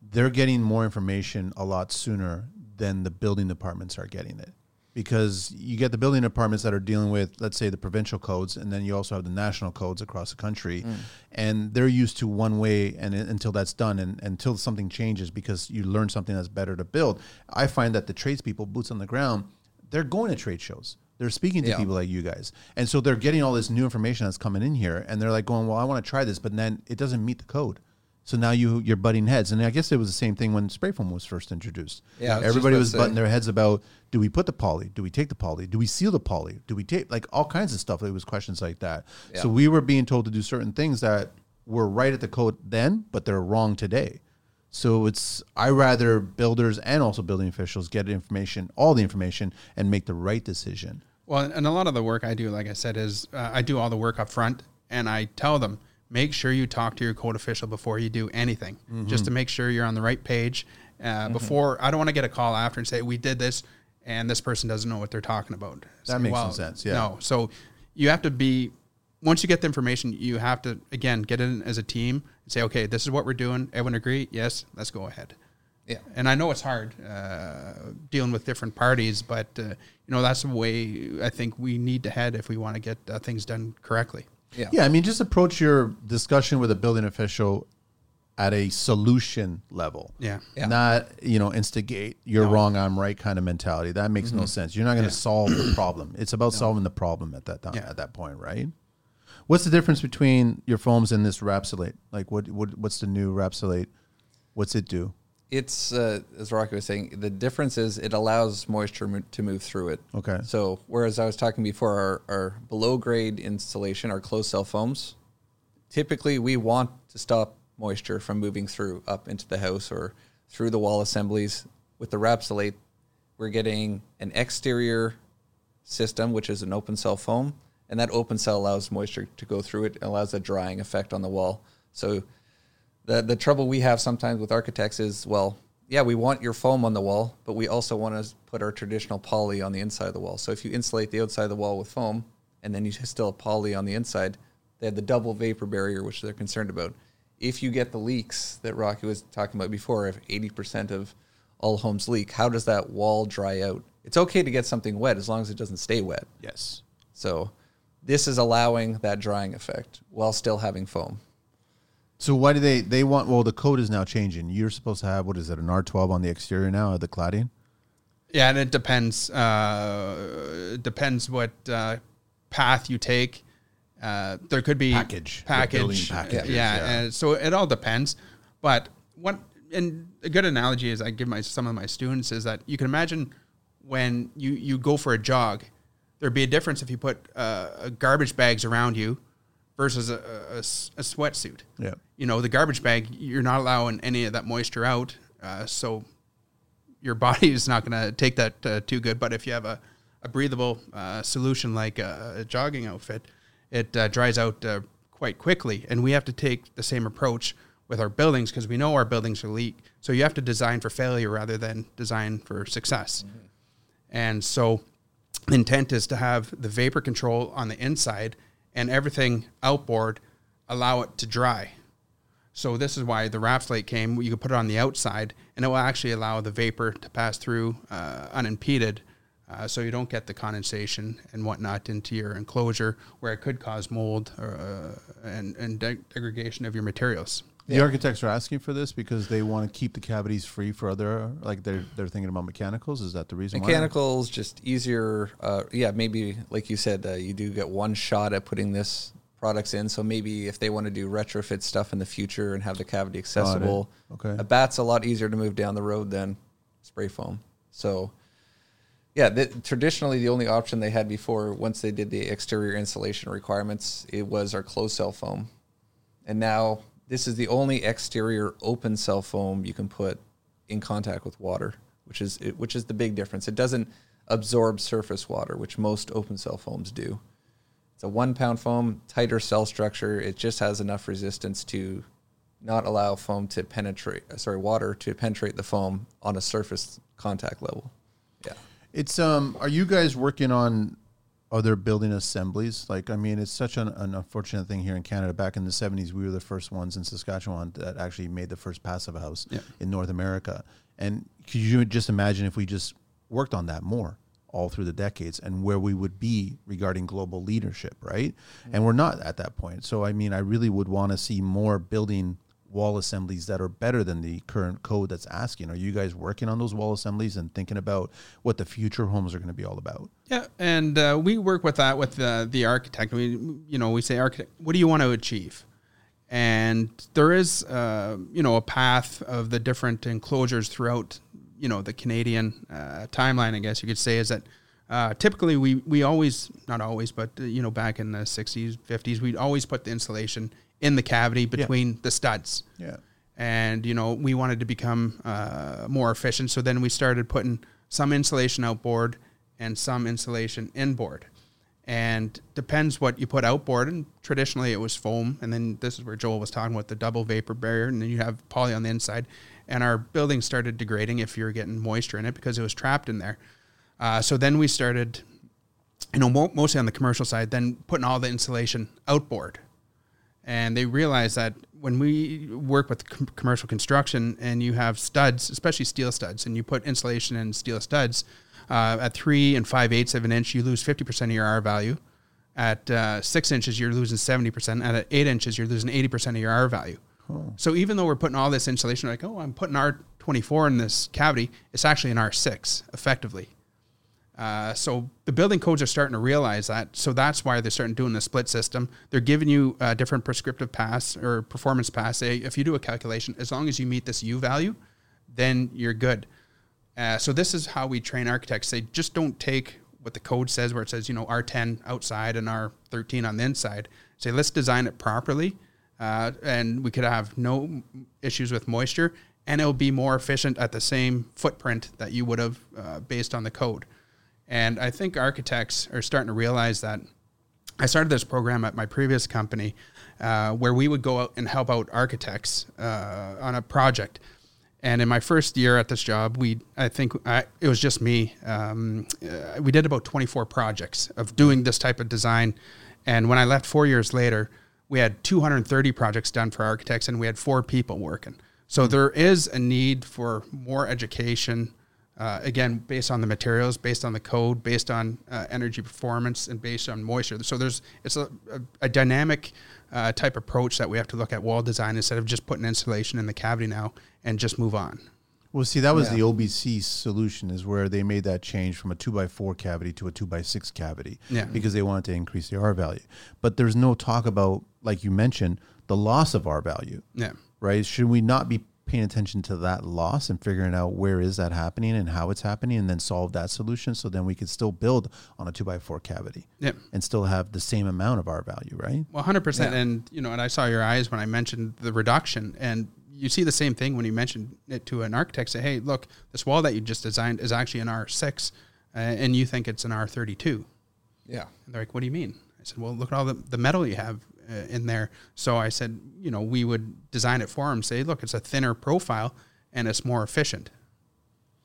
they're getting more information a lot sooner than the building departments are getting it. Because you get the building departments that are dealing with, let's say, the provincial codes, and then you also have the national codes across the country, mm. and they're used to one way, and until that's done, and until something changes, because you learn something that's better to build. I find that the tradespeople, boots on the ground, they're going to trade shows. They're speaking to Yeah. people like you guys, and so they're getting all this new information that's coming in here, and they're like going, "Well, I want to try this," but then it doesn't meet the code. So now you you're butting heads, and I guess it was the same thing when spray foam was first introduced. Yeah, was everybody was butting their heads about: Do we put the poly? Do we take the poly? Do we seal the poly? Do we tape? Like all kinds of stuff. It was questions like that. So we were being told to do certain things that were right at the code then, but they're wrong today. So it's I rather builders and also building officials get information, all the information, and make the right decision. Well, and a lot of the work I do, like I said, is uh, I do all the work up front, and I tell them make sure you talk to your code official before you do anything, just to make sure you're on the right page. Uh, Before I don't want to get a call after and say we did this, and this person doesn't know what they're talking about. Say, makes some sense, yeah. No, so you have to be once you get the information, you have to again get in as a team and say, okay, this is what we're doing. Everyone agree? Yes, let's go ahead. Yeah. And I know it's hard uh, dealing with different parties, but uh, you know that's the way I think we need to head if we want to get uh, things done correctly. Yeah. Yeah, I mean, just approach your discussion with a building official at a solution level. Yeah. Yeah. Not, you know, instigate you're wrong, I'm right kind of mentality. That makes no mm-hmm. sense. You're not going to solve the problem. It's about solving the problem at that time Yeah. at that point, right? What's the difference between your foams and this Rapsolate? Like what, what what's the new Rapsolate? What's it do? It's uh, as Rocky was saying. The difference is it allows moisture mo- to move through it. Okay. So whereas I was talking before, our, our below grade installation, our closed cell foams, typically we want to stop moisture from moving through up into the house or through the wall assemblies. With the Rapsolate, we're getting an exterior system, which is an open cell foam, and that open cell allows moisture to go through it and allows a drying effect on the wall. So the the trouble we have sometimes with architects is well, yeah, we want your foam on the wall, but we also want to put our traditional poly on the inside of the wall. So if you insulate the outside of the wall with foam and then you still have poly on the inside, they have the double vapor barrier, which they're concerned about. If you get the leaks that Rocky was talking about before, if 80% of all homes leak, how does that wall dry out? It's okay to get something wet as long as it doesn't stay wet. Yes. So this is allowing that drying effect while still having foam. So why do they they want well the code is now changing. You're supposed to have what is it, an R twelve on the exterior now of the cladding? Yeah, and it depends. Uh, it depends what uh, path you take. Uh, there could be Package. Building package. yeah, yeah. And so it all depends. But what and a good analogy is I give my some of my students is that you can imagine when you you go for a jog, there'd be a difference if you put uh, garbage bags around you versus a, a, a sweatsuit. Yeah. You know, the garbage bag, you're not allowing any of that moisture out. Uh, so your [LAUGHS] body is not going to take that uh, too good. But if you have a, a breathable uh, solution like a, a jogging outfit, it uh, dries out uh, quite quickly. And we have to take the same approach with our buildings because we know our buildings are leak. So you have to design for failure rather than design for success. And so the intent is to have the vapor control on the inside and everything outboard allow it to dry. So this is why the wrap slate came. You could put it on the outside, and it will actually allow the vapor to pass through uh, unimpeded, uh, so you don't get the condensation and whatnot into your enclosure, where it could cause mold or, uh, and and de- degradation of your materials. The architects are asking for this because they want to keep the cavities free for other, like they're they're thinking about mechanicals. Is that the reason? why? Mechanicals just easier. Uh, yeah, maybe like you said, uh, you do get one shot at putting this products in. So maybe if they want to do retrofit stuff in the future and have the cavity accessible, Okay. a bat's a lot easier to move down the road than spray foam. So yeah, the, traditionally the only option they had before, once they did the exterior insulation requirements, it was our closed cell foam, and now this is the only exterior open cell foam you can put in contact with water, which is which is the big difference. It doesn't absorb surface water, which most open cell foams do. It's a one pound foam, tighter cell structure. It just has enough resistance to not allow foam to penetrate, uh, sorry, water to penetrate the foam on a surface contact level. Yeah. It's um. Are you guys working on other building assemblies? Like, I mean, it's such an, an unfortunate thing here in Canada. Back in the '70s, we were the first ones in Saskatchewan that actually made the first passive house Yeah. in North America. And could you just imagine if we just worked on that more all through the decades and where we would be regarding global leadership, right? And we're not at that point. So, I mean, I really would want to see more building wall assemblies that are better than the current code that's asking. Are you guys working on those wall assemblies and thinking about what the future homes are going to be all about? Yeah, and uh, we work with that with the the architect. We you know we say architect, what do you want to achieve? And there is uh, you know a path of the different enclosures throughout you know the Canadian uh, timeline. I guess you could say is that. Uh, typically, we, we always, not always, but uh, you know, back in the 60s, 50s, we'd always put the insulation in the cavity between the studs. Yeah. and you know we wanted to become uh, more efficient. So then we started putting some insulation outboard and some insulation inboard. And depends what you put outboard. And traditionally it was foam. And then this is where joel was talking about the double vapor barrier. And then you have poly on the inside. And our building started degrading if you were getting moisture in it because it was trapped in there. Uh, so then we started you know mo- mostly on the commercial side then putting all the insulation outboard and they realize that when we work with com- commercial construction and you have studs, especially steel studs, and you put insulation in steel studs uh, at three and five eighths of an inch, you lose fifty percent of your R value. At uh, six inches, you're losing seventy percent. At eight inches, you're losing eighty percent of your R value. So even though we're putting all this insulation, like oh, I'm putting R twenty four in this cavity, it's actually an R six effectively. Uh, so the building codes are starting to realize that. So that's why they're starting doing the split system. They're giving you a different prescriptive pass or performance pass. Say if you do a calculation, as long as you meet this U value, then you're good. Uh, so this is how we train architects. Say just don't take what the code says, where it says you know R10 outside and R13 on the inside. Say let's design it properly, uh, and we could have no issues with moisture, and it'll be more efficient at the same footprint that you would have uh, based on the code. And I think architects are starting to realize that. I started this program at my previous company uh, where we would go out and help out architects uh, on a project. And in my first year at this job, we I think I, it was just me. Um, uh, we did about 24 projects of doing this type of design. And when I left four years later, we had 230 projects done for architects, and we had four people working. So there is a need for more education uh, again, based on the materials, based on the code, based on uh, energy performance, and based on moisture. So there's it's a, a, a dynamic uh, type approach that we have to look at wall design instead of just putting insulation in the cavity now and just move on. Well, see, that was Yeah. the OBC solution, is where they made that change from a two by four cavity to a two by six cavity, Yeah. because they wanted to increase the R value. But there's no talk about, like you mentioned, the loss of R value, Yeah. right? Should we not be paying attention to that loss and figuring out where is that happening and how it's happening, and then solve that solution, so then we could still build on a two by four cavity Yeah. and still have the same amount of R value, right? Well, hundred percent, and you know, and I saw your eyes when I mentioned the reduction, and you see the same thing when you mention it to an architect. Say, hey, look, this wall that you just designed is actually an R six, uh, and you think it's an R thirty two. Yeah. And they're like, what do you mean? I said, well, look at all the, the metal you have in there. So I said, you know, we would design it for them. Say, look, it's a thinner profile and it's more efficient.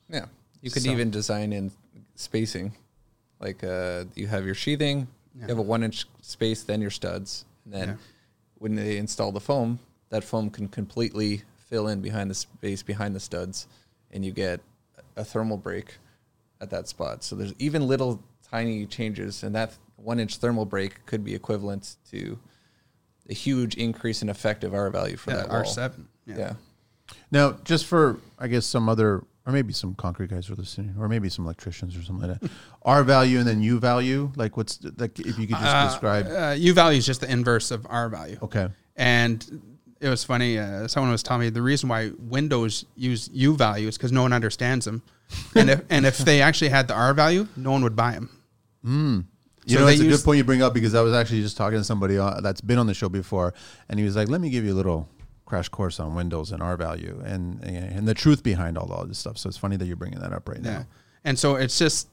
Yeah. You could So- even design in spacing. Like uh, you have your sheathing, you have a one inch space, then your studs. And then Yeah. when they install the foam, that foam can completely fill in behind the space behind the studs and you get a thermal break at that spot. So there's even little tiny changes and that one inch thermal break could be equivalent to a huge increase in effective R value for Yeah, that wall. R seven. Yeah. Now, just for I guess some other, or maybe some concrete guys are listening, or maybe some electricians or something like that. [LAUGHS] R value and then U value, like what's like if you could just describe. Uh, U value is just the inverse of R value. Okay. And it was funny. Uh, someone was telling me the reason why Windows use U value is because no one understands them, and if and if they actually had the R value, no one would buy them. You So know, it's a good point you bring up because I was actually just talking to somebody uh, that's been on the show before, and he was like, "Let me give you a little crash course on Windows and R value and and the truth behind all, all this stuff." So it's funny that you're bringing that up right Yeah, now. and so it's just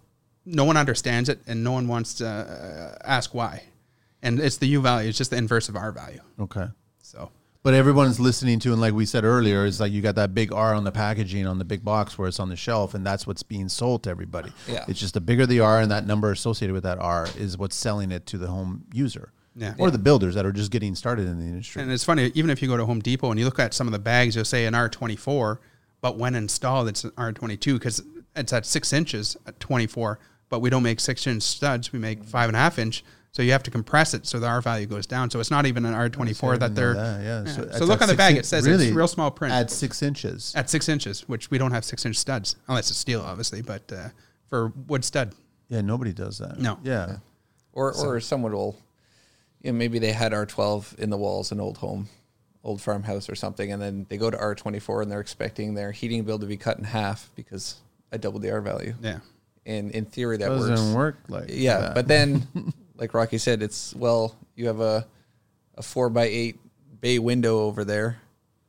no one understands it, and no one wants to uh, ask why. And it's the U value; it's just the inverse of R value. Okay. So But everyone's listening to, and like we said earlier, is like you got that big R on the packaging on the big box where it's on the shelf, and that's what's being sold to everybody. Yeah. It's just the bigger the R and that number associated with that R is what's selling it to the home user. Yeah. Or the builders that are just getting started in the industry. And it's funny, even if you go to Home Depot and you look at some of the bags, you'll say an R24, but when installed, it's an R22 because it's at six inches at 24, but we don't make six inch studs. We make five and a half inch. So you have to compress it so the R value goes down. So it's not even an R24 that they're. yeah, yeah. yeah. So, it's look on the bag, in- it says really, it's real small print At six inches. at six inches, which we don't have six inch studs, unless it's steel, obviously, but uh, for wood stud. Yeah, nobody does that. No. Yeah. Or or someone will, you know, maybe they had R twelve in the walls, an old home, old farmhouse or something, and then they go to R twenty four and they're expecting their heating bill to be cut in half because I doubled the R value. Yeah. And in theory that Doesn't works. work like Yeah, that. but then, [LAUGHS] like Rocky said, it's well, you have a a four by eight bay window over there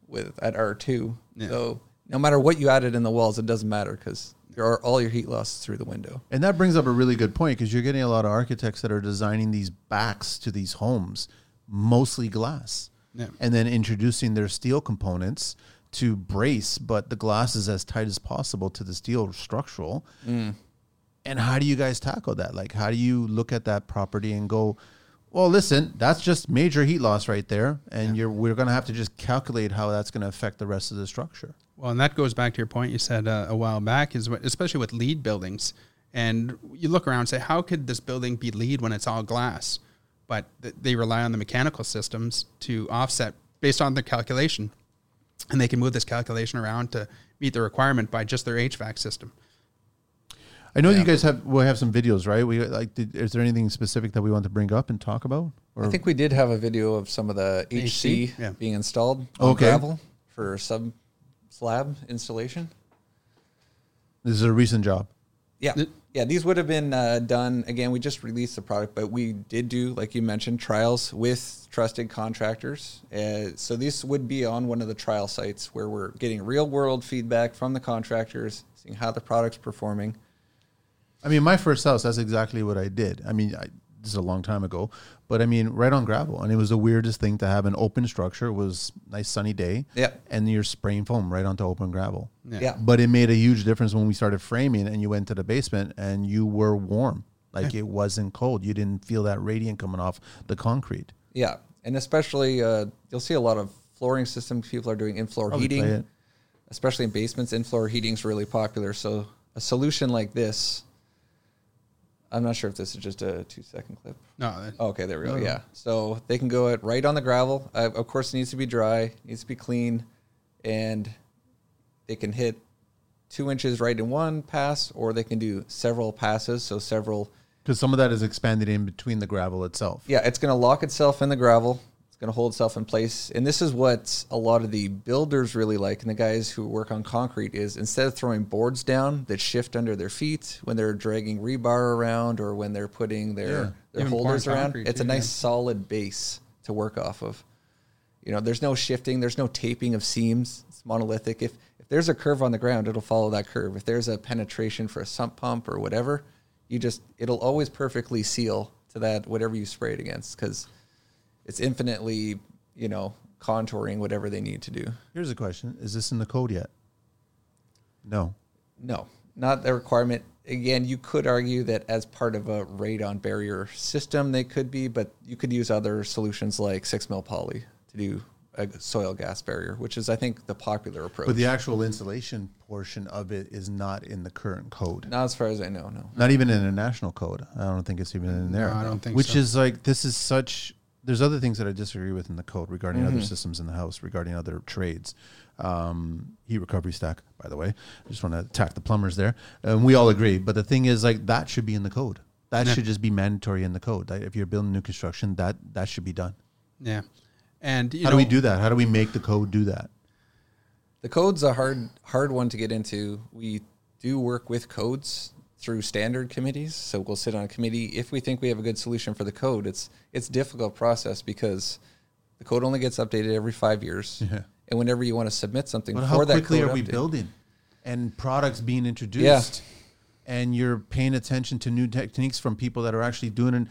with at R two. Yeah. So no matter what you added in the walls, it doesn't matter because your all your heat loss is through the window. And that brings up a really good point because you're getting a lot of architects that are designing these backs to these homes, mostly glass, Yeah. and then introducing their steel components to brace, but the glass is as tight as possible to the steel structural. Mm. And how do you guys tackle that? Like, how do you look at that property and go, well, listen, that's just major heat loss right there, and you're we're going to have to just calculate how that's going to affect the rest of the structure. Well, and that goes back to your point you said uh, a while back, is what, especially with LEED buildings, and you look around and say, how could this building be LEED when it's all glass? But th- they rely on the mechanical systems to offset based on their calculation, and they can move this calculation around to meet the requirement by just their HVAC system. I know you guys have we have some videos, right? We like. Did, is there anything specific that we want to bring up and talk about? Or I think we did have a video of some of the HC, HC? Yeah. being installed on Okay. gravel for sub slab installation. this is a recent job. Yeah, yeah. These would have been uh, done again. We just released the product, but we did do, like you mentioned, trials with trusted contractors. Uh, so this would be on one of the trial sites where we're getting real world feedback from the contractors, seeing how the product's performing. I mean, my first house. That's exactly what I did. I mean, I, this is a long time ago, but I mean, right on gravel, and it was the weirdest thing to have an open structure. It was nice sunny day. Yeah. and you're spraying foam right onto open gravel. Yeah. Yeah. But it made a huge difference when we started framing, and you went to the basement, and you were warm. Like it wasn't cold. You didn't feel that radiant coming off the concrete. Yeah, and especially uh, you'll see a lot of flooring systems. People are doing in-floor heating, especially in basements. In-floor heating is really popular. So a solution like this, I'm not sure if this is just a two-second clip. No, that- Oh, Okay, there we go. Yeah, so they can go it right on the gravel. Uh, of course, it needs to be dry, needs to be clean, and they can hit two inches right in one pass, or they can do several passes. So several Because some of that is expanded in between the gravel itself. yeah, it's going to lock itself in the gravel. It's going to hold itself in place. And this is what a lot of the builders really like and the guys who work on concrete is instead of throwing boards down that shift under their feet when they're dragging rebar around or when they're putting their, Yeah. their Even holders around, it's a nice yeah. solid base to work off of. You know, there's no shifting, there's no taping of seams. It's monolithic. If if there's a curve on the ground, it'll follow that curve. If there's a penetration for a sump pump or whatever, you just it'll always perfectly seal to that whatever you spray it against because it's infinitely, you know, contouring whatever they need to do. Here's a question: Is this in the code yet? No. No, not the requirement. Again, you could argue that as part of a radon barrier system, they could be, but you could use other solutions like six mil poly to do a soil gas barrier, which is, I think, the popular approach. But the actual insulation portion of it is not in the current code. not as far as I know, no. Not even in a national code. I don't think it's even in there. I don't think Which so. is like this is such. There's other things that I disagree with in the code regarding Mm-hmm. other systems in the house, regarding other trades. Um, heat recovery stack, by the way. I just want to attack the plumbers there, and we all agree. But the thing is, like that should be in the code. That should just be mandatory in the code. Like, if you're building new construction, that that should be done. Yeah. And you How know, do we do that? How do we make the code do that? The code's a hard hard one to get into. We do work with codes through standard committees. So we'll sit on a committee if we think we have a good solution for the code. It's it's a difficult process because the code only gets updated every five years. Yeah. And whenever you want to submit something But for how that quickly are we update- building and products being introduced? And you're paying attention to new techniques from people that are actually doing it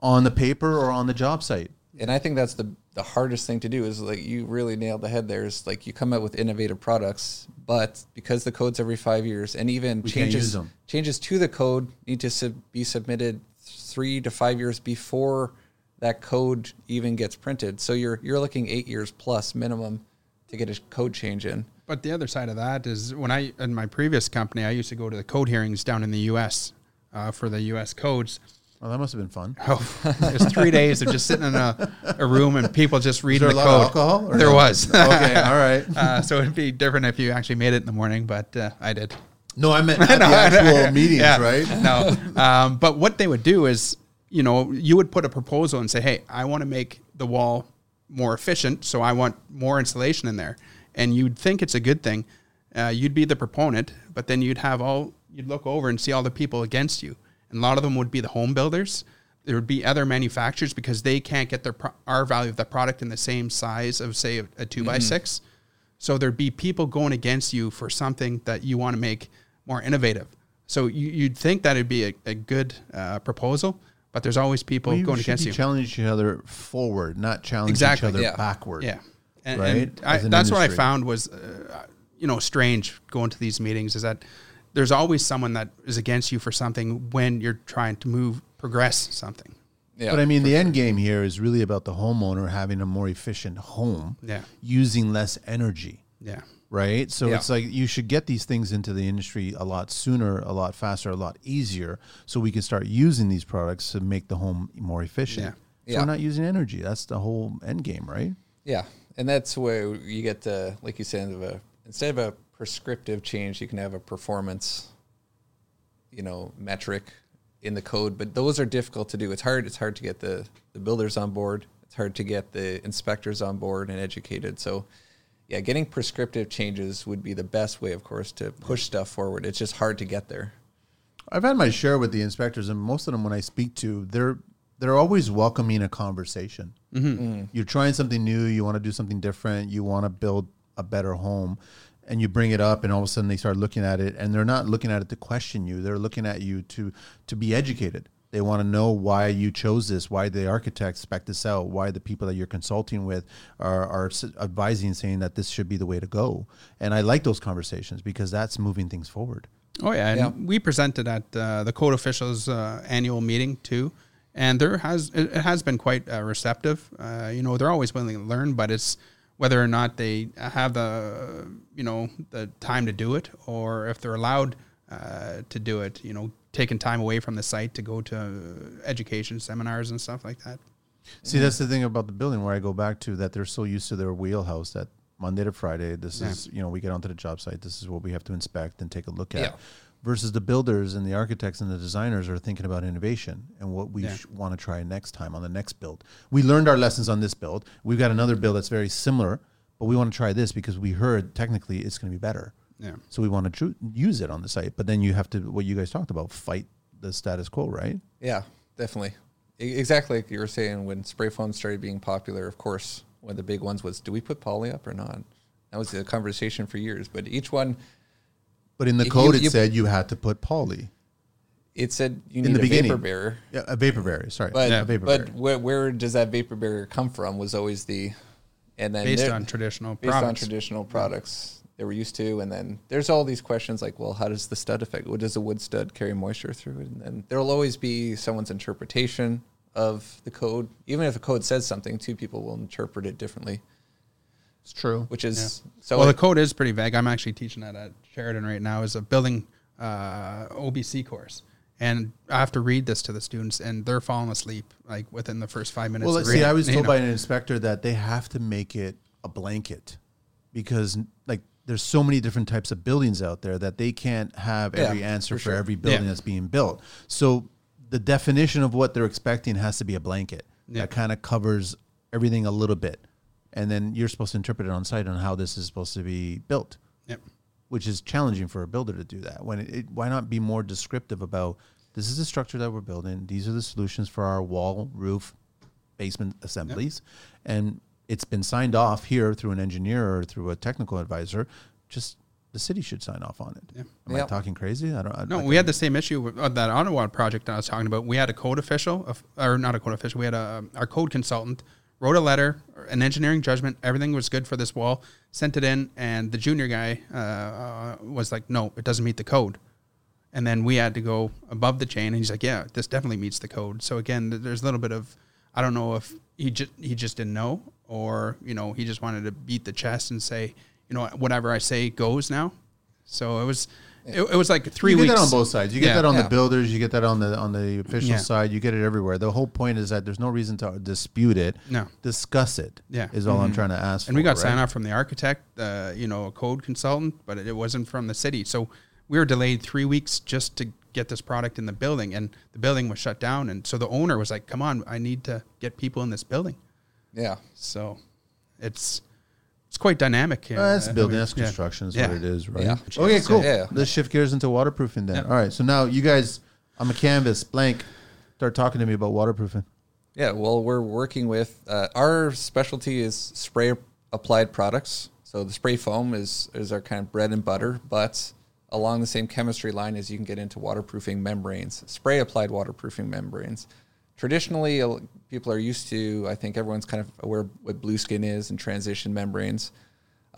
on the paper or on the job site. And I think that's the the hardest thing to do is like you really nailed the head there is like you come out with innovative products, but because the code's every five years and even We changes them. changes to the code need to sub- be submitted three to five years before that code even gets printed. So you're you're looking eight years plus minimum to get a code change in. But the other side of that is when I in my previous company, I used to go to the code hearings down in the U.S. Uh, for the U.S. codes. Well, that must have been fun. [LAUGHS] Oh, it was three days of just sitting in a, a room and people just reading the a lot of code. alcohol, There no? was. [LAUGHS] okay, all right. [LAUGHS] uh, so it'd be different if you actually made it in the morning, but uh, I did. No, I meant at the actual meetings, Yeah. right? No. Um, but what they would do is, you know, you would put a proposal and say, hey, I want to make the wall more efficient, so I want more insulation in there. And you'd think it's a good thing. Uh, you'd be the proponent, but then you'd have all, you'd look over and see all the people against you. And a lot of them would be the home builders. There would be other manufacturers because they can't get their pro- our value of the product in the same size of, say, a, a 2 by six. So there'd be people going against you for something that you want to make more innovative. So you, you'd think that it'd be a, a good uh, proposal, but there's always people Well, you going against you. challenge each other forward, not challenge Exactly, each other yeah. backward. yeah, and, Right? and I, an that's what I found was, uh, you know, strange going to these meetings is that there's always someone that is against you for something when you're trying to move progress something. Yeah. but I mean, the end game here is really about the homeowner having a more efficient home, Yeah. using less energy, Yeah, right? So Yeah. it's like you should get these things into the industry a lot sooner, a lot faster, a lot easier, so we can start using these products to make the home more efficient. Yeah. So Yeah. we're not using energy. That's the whole end game, right? Yeah, and that's where you get the like you said of a instead of a prescriptive change, you can have a performance, you know, metric in the code. But those are difficult to do. It's hard. It's hard to get the the builders on board. It's hard to get the inspectors on board and educated. So, yeah, getting prescriptive changes would be the best way, of course, to push stuff forward. It's just hard to get there. I've had my share with the inspectors, and most of them, when I speak to, they're they're always welcoming a conversation. Mm-hmm. You're trying something new, you want to do something different, you want to build a better home, and you bring it up, and all of a sudden they start looking at it, and they're not looking at it to question you. They're looking at you to to be educated. They want to know why you chose this, why the architects spec this out, why the people that you're consulting with are, are advising, saying that this should be the way to go. And I like those conversations because that's moving things forward. Oh yeah, and Yeah. we presented at uh, the code officials uh, annual meeting too, and there has it, it has been quite uh, receptive. Uh, you know, they're always willing to learn, but it's whether or not they have the you know the time to do it, or if they're allowed uh, to do it. You know, taking time away from the site to go to education seminars and stuff like that. See, that's the thing about the building where I go back to that they're so used to their wheelhouse that Monday to Friday, this Yeah. is, you know, we get onto the job site, this is what we have to inspect and take a look at. Yeah. Versus the builders and the architects and the designers are thinking about innovation and what we Yeah. sh- want to try next time on the next build. We learned our lessons on this build. We've got another build that's very similar, but we want to try this because we heard technically it's going to be better. Yeah. So we want to tru- use it on the site. But then you have to, what you guys talked about, fight the status quo, right? Yeah, definitely. E- Exactly like you were saying when spray foam started being popular, of course, one of the big ones was do we put poly up or not? That was a conversation for years. But each one, But in the You- code, you- it said you had to put poly. It said you need In the a beginning. vapor barrier, Yeah, a vapor barrier. Sorry, but a vapor but barrier. where, where does that vapor barrier come from? Was always the and then based there- on traditional based on products. traditional products they were used to, and then there's all these questions like, well, how does the stud affect? What does a wood stud carry moisture through it? And then there will always be someone's interpretation of the code. Even if a code says something, two people will interpret it differently, It's true. which is yeah. so. well, it- the code is pretty vague. I'm actually teaching that at Sheridan right now. Is a building uh, OBC course, and I have to read this to the students, and they're falling asleep like within the first five minutes. Well, let's see. reading, I was told know. by an inspector that they have to make it a blanket because, like, there's so many different types of buildings out there that they can't have Yeah, every answer for for, every building Yeah. that's being built. So the definition of what they're expecting has to be a blanket Yeah. that kind of covers everything a little bit, and then you're supposed to interpret it on site on how this is supposed to be built Yep. which is challenging for a builder to do that. When it, it, why not be more descriptive about this is the structure that we're building. These are the solutions for our wall, roof, basement assemblies, and it's been signed off here through an engineer or through a technical advisor. Just the city should sign off on it. Yeah. Am I talking crazy? I don't. I, No, I we had the same issue with uh, that Ottawa project I was talking about. We had a code official, of, or not a code official. We had a our code consultant wrote a letter, an engineering judgment. Everything was good for this wall. Sent it in, and the junior guy uh, uh, was like, "No, it doesn't meet the code." And then we had to go above the chain, and he's like, "Yeah, this definitely meets the code." So again, there's a little bit of, I don't know if he just he just didn't know, or you know, he just wanted to beat the chest and say, you know, whatever I say goes now. So it was, it, it was like three you get that on both sides. You get Yeah. that on Yeah. the builders. You get that on the on the official Yeah. side. You get it everywhere. The whole point is that there's no reason to dispute it. No. discuss it. Yeah. is all I'm trying to ask. And we for, got right? sign off from the architect, uh, you know, a code consultant, but it wasn't from the city. So we were delayed three weeks just to get this product in the building, and the building was shut down. And so the owner was like, "Come on, I need to get people in this building." yeah, So it's it's quite dynamic. Uh, that's Uh, I building. mean, That's yeah. construction. Is Yeah. what it is, right? Yeah. Okay, cool. Yeah. Let's shift gears into waterproofing then. Yeah. All right. So now you guys on a canvas blank start talking to me about waterproofing. Yeah, well, we're working with uh, our specialty is spray applied products. So the spray foam is is our kind of bread and butter, but along the same chemistry line as you can get into waterproofing membranes, spray applied waterproofing membranes. Traditionally, people are used to. I think everyone's kind of aware what Blueskin is and transition membranes.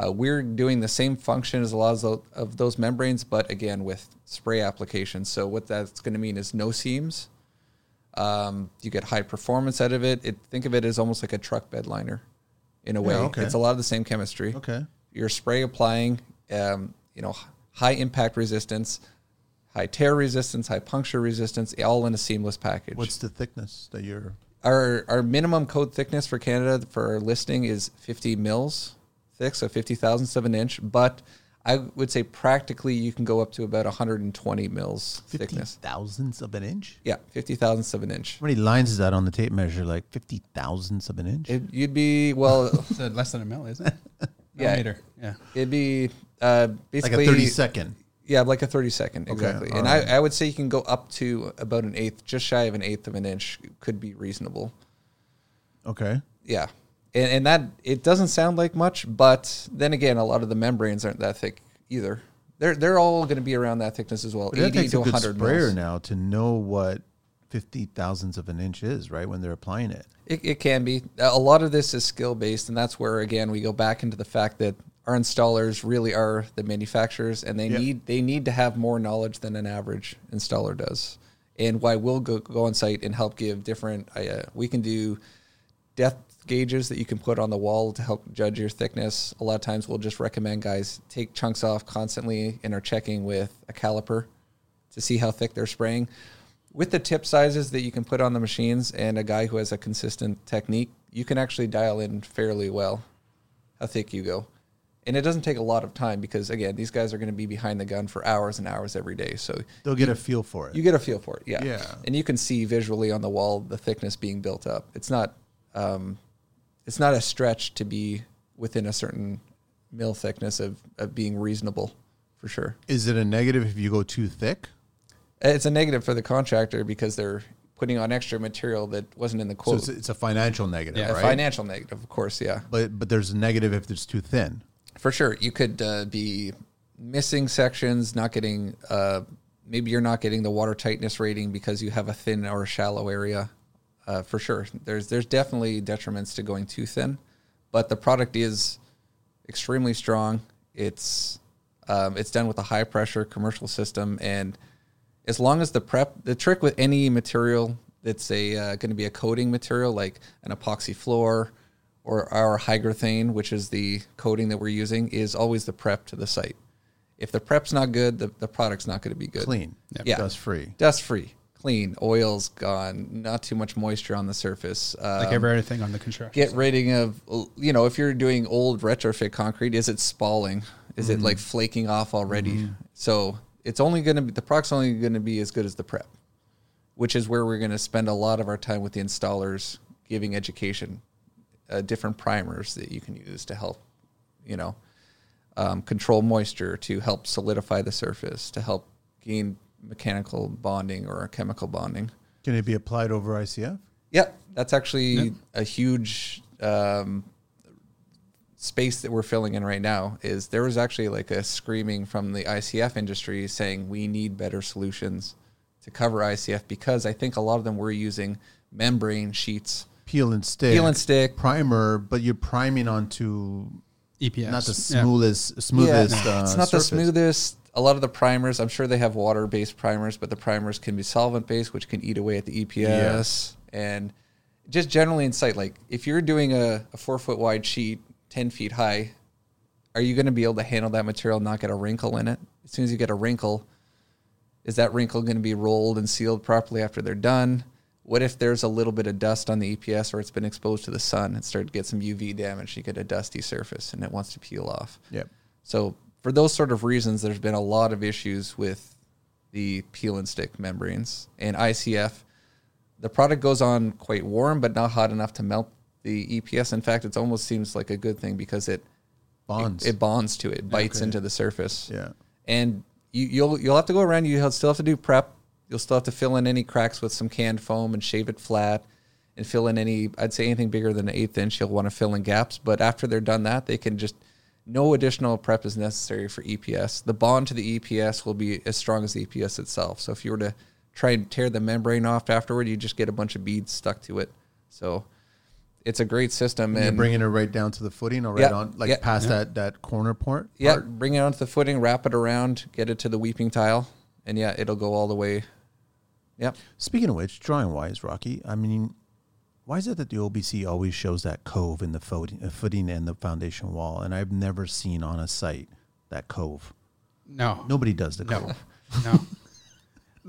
Uh, we're doing the same function as a lot of, of those membranes, but again with spray applications. So what that's going to mean is no seams. Um, you get high performance out of it. it. Think of it as almost like a truck bed liner, in a way. okay. It's a lot of the same chemistry. Okay. You're spray applying, um, you know, high impact resistance, high tear resistance, high puncture resistance, all in a seamless package. What's the thickness that you're? Our our minimum code thickness for Canada for our listing is 50 mils thick, so 50 thousandths of an inch. But I would say practically you can go up to about 120 mils Fifty thickness. thousandths of an inch. Yeah, 50 thousandths of an inch. How many lines is that on the tape measure? Like fifty thousandths of an inch. It, you'd be well. [LAUGHS] It's less than a mil, isn't it? [LAUGHS] Yeah. Millimeter. Yeah. it'd be uh, like basically a thirty second. Yeah, like a 30 second, exactly. and right. I, I would say you can go up to about an eighth, just shy of an eighth of an inch could be reasonable. Okay. Yeah. And, and that, it doesn't sound like much, but then again, a lot of the membranes aren't that thick either. They're, they're all going to be around that thickness as well. But that takes to a good 100 sprayer mils. now to know what fifty thousandths of an inch is, right? When they're applying it. It, it can be. A lot of this is skill based, and that's where again we go back into the fact that our installers really are the manufacturers, and they Yeah. need they need to have more knowledge than an average installer does. And why we'll go go on site and help give different. Uh, we can do depth gauges that you can put on the wall to help judge your thickness. A lot of times we'll just recommend guys take chunks off constantly and are checking with a caliper to see how thick they're spraying. With the tip sizes that you can put on the machines and a guy who has a consistent technique, you can actually dial in fairly well how thick you go. And it doesn't take a lot of time because again, these guys are going to be behind the gun for hours and hours every day. So They'll get a feel for it. you get a feel for it, yeah. Yeah. And you can see visually on the wall the thickness being built up. It's not, um, it's not a stretch to be within a certain mill thickness of, of being reasonable, for sure. is it a negative if you go too thick? It's a negative for the contractor because they're putting on extra material that wasn't in the So quote. it's, it's a financial negative, Yeah. a financial negative, of course, yeah, but but there's a negative if it's too thin. For sure. You could uh, be missing sections, not getting, uh, maybe you're not getting the water tightness rating because you have a thin or shallow area. Uh, for sure, there's there's definitely detriments to going too thin, but the product is extremely strong. It's um, it's done with a high pressure commercial system, and as long as the prep, the trick with any material that's a uh, going to be a coating material like an epoxy floor or our hygrothane, which is the coating that we're using, is always the prep to the site. If the prep's not good, the, the product's not going to be good. Clean. Yeah. Dust free. Dust free, clean, oil's gone, not too much moisture on the surface. Um, Like everything on the construction. get rid of you know if you're doing old retrofit concrete is it spalling is Mm-hmm. it like flaking off already so it's only going to be the product's only going to be as good as the prep which is where we're going to spend a lot of our time with the installers giving education uh, different primers that you can use to help you know um, control moisture to help solidify the surface to help gain mechanical bonding or chemical bonding Can it be applied over ICF? Yep, that's actually a huge um, space that we're filling in right now. Is there was actually like a screaming from the ICF industry saying we need better solutions to cover ICF because I think a lot of them were using membrane sheets. Peel and stick. Peel and stick. Primer, but you're priming onto EPS. not the Yeah. smoothest, smoothest. Uh, it's not surface. the smoothest. A lot of the primers, I'm sure they have water-based primers, but the primers can be solvent-based, which can eat away at the EPS. And just generally in sight, like if you're doing a, a four foot wide sheet, ten feet high, are you going to be able to handle that material and not get a wrinkle in it? As soon as you get a wrinkle, is that wrinkle going to be rolled and sealed properly after they're done? What if there's a little bit of dust on the EPS or it's been exposed to the sun and started to get some UV damage? You get a dusty surface and it wants to peel off. Yep. So for those sort of reasons, there's been a lot of issues with the peel and stick membranes and ICF. The product goes on quite warm, but not hot enough to melt the EPS. In fact, it almost seems like a good thing because it Bonds. It, it bonds to it, bites Okay. into the surface. Yeah. And you, you'll you'll have to go around. You still have to do prep. You'll still have to fill in any cracks with some canned foam and shave it flat, and fill in any. I'd say anything bigger than an eighth inch, you'll want to fill in gaps. But after they're done that, they can just no additional prep is necessary for EPS. The bond to the EPS will be as strong as the EPS itself. So if you were to try and tear the membrane off afterward, you just get a bunch of beads stuck to it. So it's a great system. And you're bringing it right down to the footing or right Yeah, on, like yeah. past that that corner part. Yeah, part? bring it onto the footing, wrap it around, get it to the weeping tile, and yeah, it'll go all the way. Yep. Speaking of which, drawing wise, Rocky. I mean, why is it that the OBC always shows that cove in the footing, uh, and the foundation wall, and I've never seen on a site that cove. No. Nobody does the No. cove. [LAUGHS] No.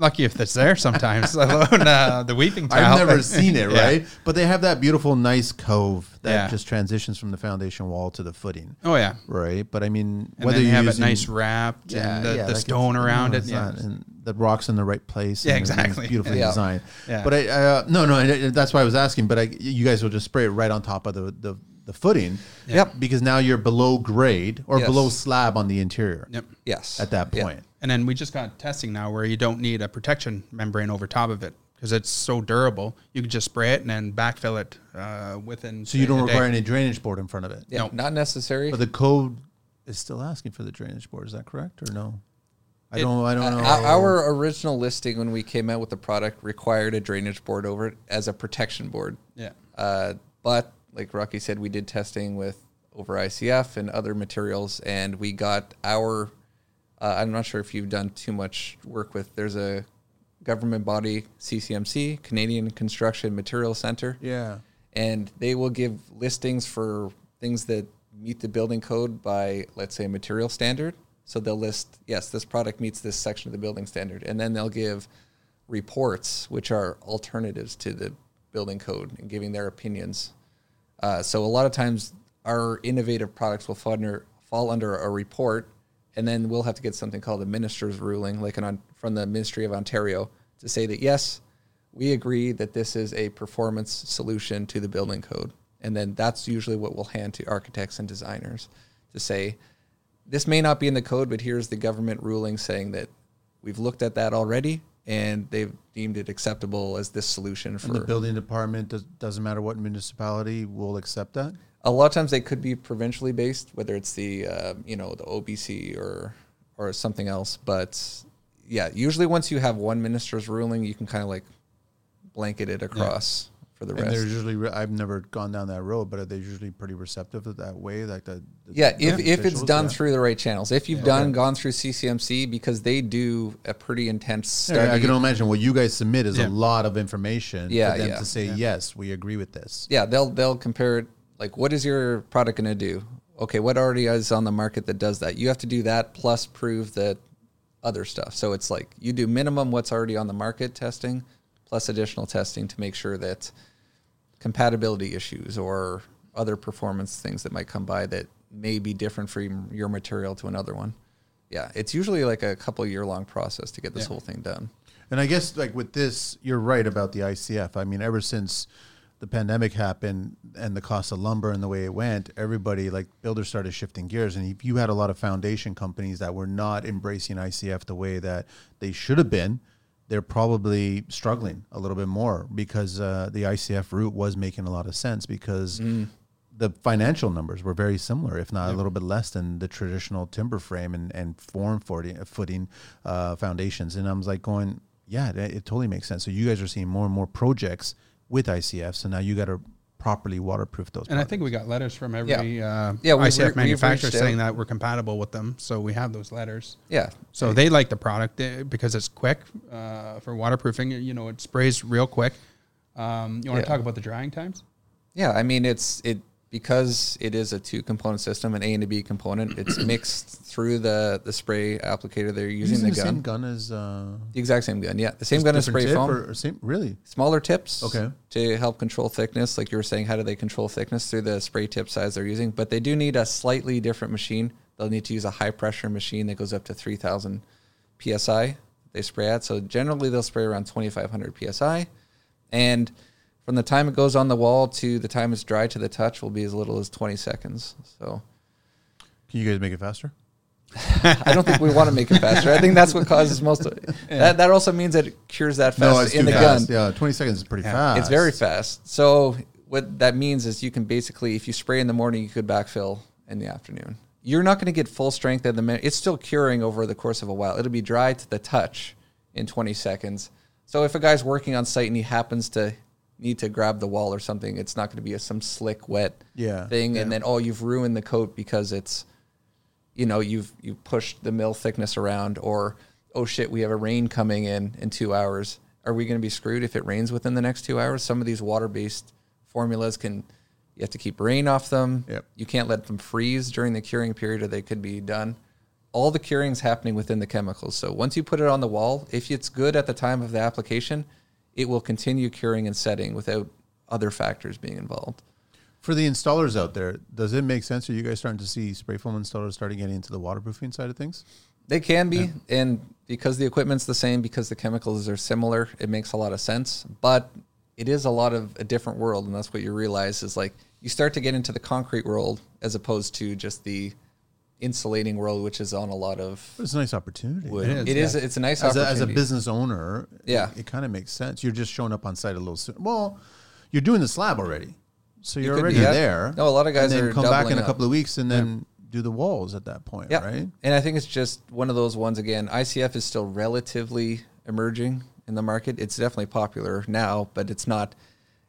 Lucky if it's there sometimes, [LAUGHS] alone uh, the weeping tile. I've never [LAUGHS] seen it, Yeah. right? But they have that beautiful, nice cove that Yeah. just transitions from the foundation wall to the footing, Oh yeah. right? But I mean, And whether you have using, it nice wrapped and the, the stone it's- around no, it. Yeah. not, and the rocks in the right place. Yeah, exactly. Beautifully Yeah. designed. Yeah. But I, uh, no, no, that's why I was asking. But I, you guys will just spray it right on top of the the, the footing. Yep. Because now you're below grade or Yes. below slab on the interior. Yep. Yes. At that Yeah. point. And then we just got testing now where you don't need a protection membrane over top of it because it's so durable. You can just spray it and then backfill it uh, within. So you don't a day. require any drainage board in front of it. Yeah, No. not necessary. But the code is still asking for the drainage board. Is that correct or no? I It- don't. I don't know. Uh, our original listing when we came out with the product required a drainage board over it as a protection board. Yeah. Uh, but like Rocky said, we did testing with over ICF and other materials, and we got our. Uh, I'm not sure if you've done too much work with. There's a government body, CCMC, Canadian Construction Material Center. yeah. and they will give listings for things that meet the building code by let's say material standard so they'll list yes this product meets this section of the building standard and then they'll give reports which are alternatives to the building code and giving their opinions uh, so a lot of times our innovative products will fall under, fall under a report and then we'll have to get something called a minister's ruling like an, from the ministry of ontario to say that yes we agree that this is a performance solution to the building code. And then that's usually what we'll hand to architects and designers to say, this may not be in the code, but here's the government ruling saying that we've looked at that already and they've deemed it acceptable as this solution And the building department does, doesn't matter what municipality will accept that. a lot of times they could be provincially based, whether it's the uh, you know the OBC or or something else. But yeah, usually once you have one minister's ruling, you can kind of like blanket it across for the And they're usually, re- I've never gone down that road, but are they usually pretty receptive to that way? Like the, the Yeah, if, if it's done Yeah. through the right channels, if you've done gone through CCMC, because they do a pretty intense study. Yeah, I can imagine what you guys submit is Yeah. a lot of information Yeah, for them yeah. to say yes, we agree with this. yeah, they'll they'll compare it like what is your product going to do? Okay, what already is on the market that does that? You have to do that plus prove that other stuff. So it's like you do minimum what's already on the market testing plus additional testing to make sure that compatibility issues or other performance things that might come by that may be different from your material to another one. Yeah, it's usually like a couple year long process to get this Yeah. whole thing done. And I guess like with this, you're right about the ICF. I mean, ever since the pandemic happened and the cost of lumber and the way it went, everybody like builders started shifting gears. And if you had a lot of foundation companies that were not embracing ICF the way that they should have been, they're probably struggling a little bit more because uh, the ICF route was making a lot of sense because the financial numbers were very similar, if not a little bit less than the traditional timber frame and, and form footing, footing uh, foundations. And I was like going, yeah, it, it totally makes sense. So you guys are seeing more and more projects with ICF. So now you got to properly waterproof those. And I think we got letters from every uh, Yeah, we've ICF we've manufacturer saying that we're compatible with them. So we have those letters. Yeah. So they like the product uh, because it's quick uh, for waterproofing. You know, it sprays real quick. Um, you want Yeah. to talk about the drying times? Yeah, I mean it's it because it is a two component system, an A and a B component. It's [CLEARS THROAT] mixed through the the spray applicator they're using, using the the gun, same gun as uh, the exact same gun. Yeah, the same gun as spray foam. or, or same really. Smaller tips, Okay. to help control thickness. Like you were saying, how do they control thickness through the spray tip size they're using? But they do need a slightly different machine. They'll need to use a high pressure machine that goes up to three thousand psi. They spray at so generally they'll spray around twenty five hundred psi, and from the time it goes on the wall to the time it's dry to the touch will be as little as twenty seconds. So Can you guys make it faster? [LAUGHS] I don't think we want to make it faster. I think that's what causes most of it. That that also means that it cures that fast in the gun. Yeah, twenty seconds is pretty Yeah. fast. It's very fast. So what that means is you can basically, if you spray in the morning, you could backfill in the afternoon. You're not going to get full strength in the minute. It's still curing over the course of a while. It'll be dry to the touch in 20 seconds. So if a guy's working on site and he happens to need to grab the wall or something, it's not going to be a, some slick wet Yeah, thing. And then oh, you've ruined the coat because it's, you know, you've you pushed the mill thickness around, or oh shit, we have a rain coming in in two hours. Are we going to be screwed if it rains within the next two hours? Some of these water-based formulas can you have to keep rain off them. Yep. You can't let them freeze during the curing period, or they could be done. All the curing's happening within the chemicals. So once you put it on the wall, if it's good at the time of the application, it will continue curing and setting without other factors being involved. For the installers out there, does it make sense? Are you guys starting to see spray foam installers starting getting into the waterproofing side of things? They can be, and because the equipment's the same, because the chemicals are similar, it makes a lot of sense. But it is a lot of a different world, and that's what you realize is like you start to get into the concrete world as opposed to just the insulating world, which is on a lot of But it's a nice opportunity. wood. It is, It is. yeah. It's a nice As a, opportunity. as a business owner, Yeah. it, kind of makes sense. You're just showing up on site a little soon. Well, you're doing the slab already, so you're could already be, yeah. there. No, a lot of guys and then are come back in doubling a up. couple of weeks and then do the walls at that point, Yeah. right? And I think it's just one of those ones again. ICF is still relatively emerging in the market. It's definitely popular now, but it's not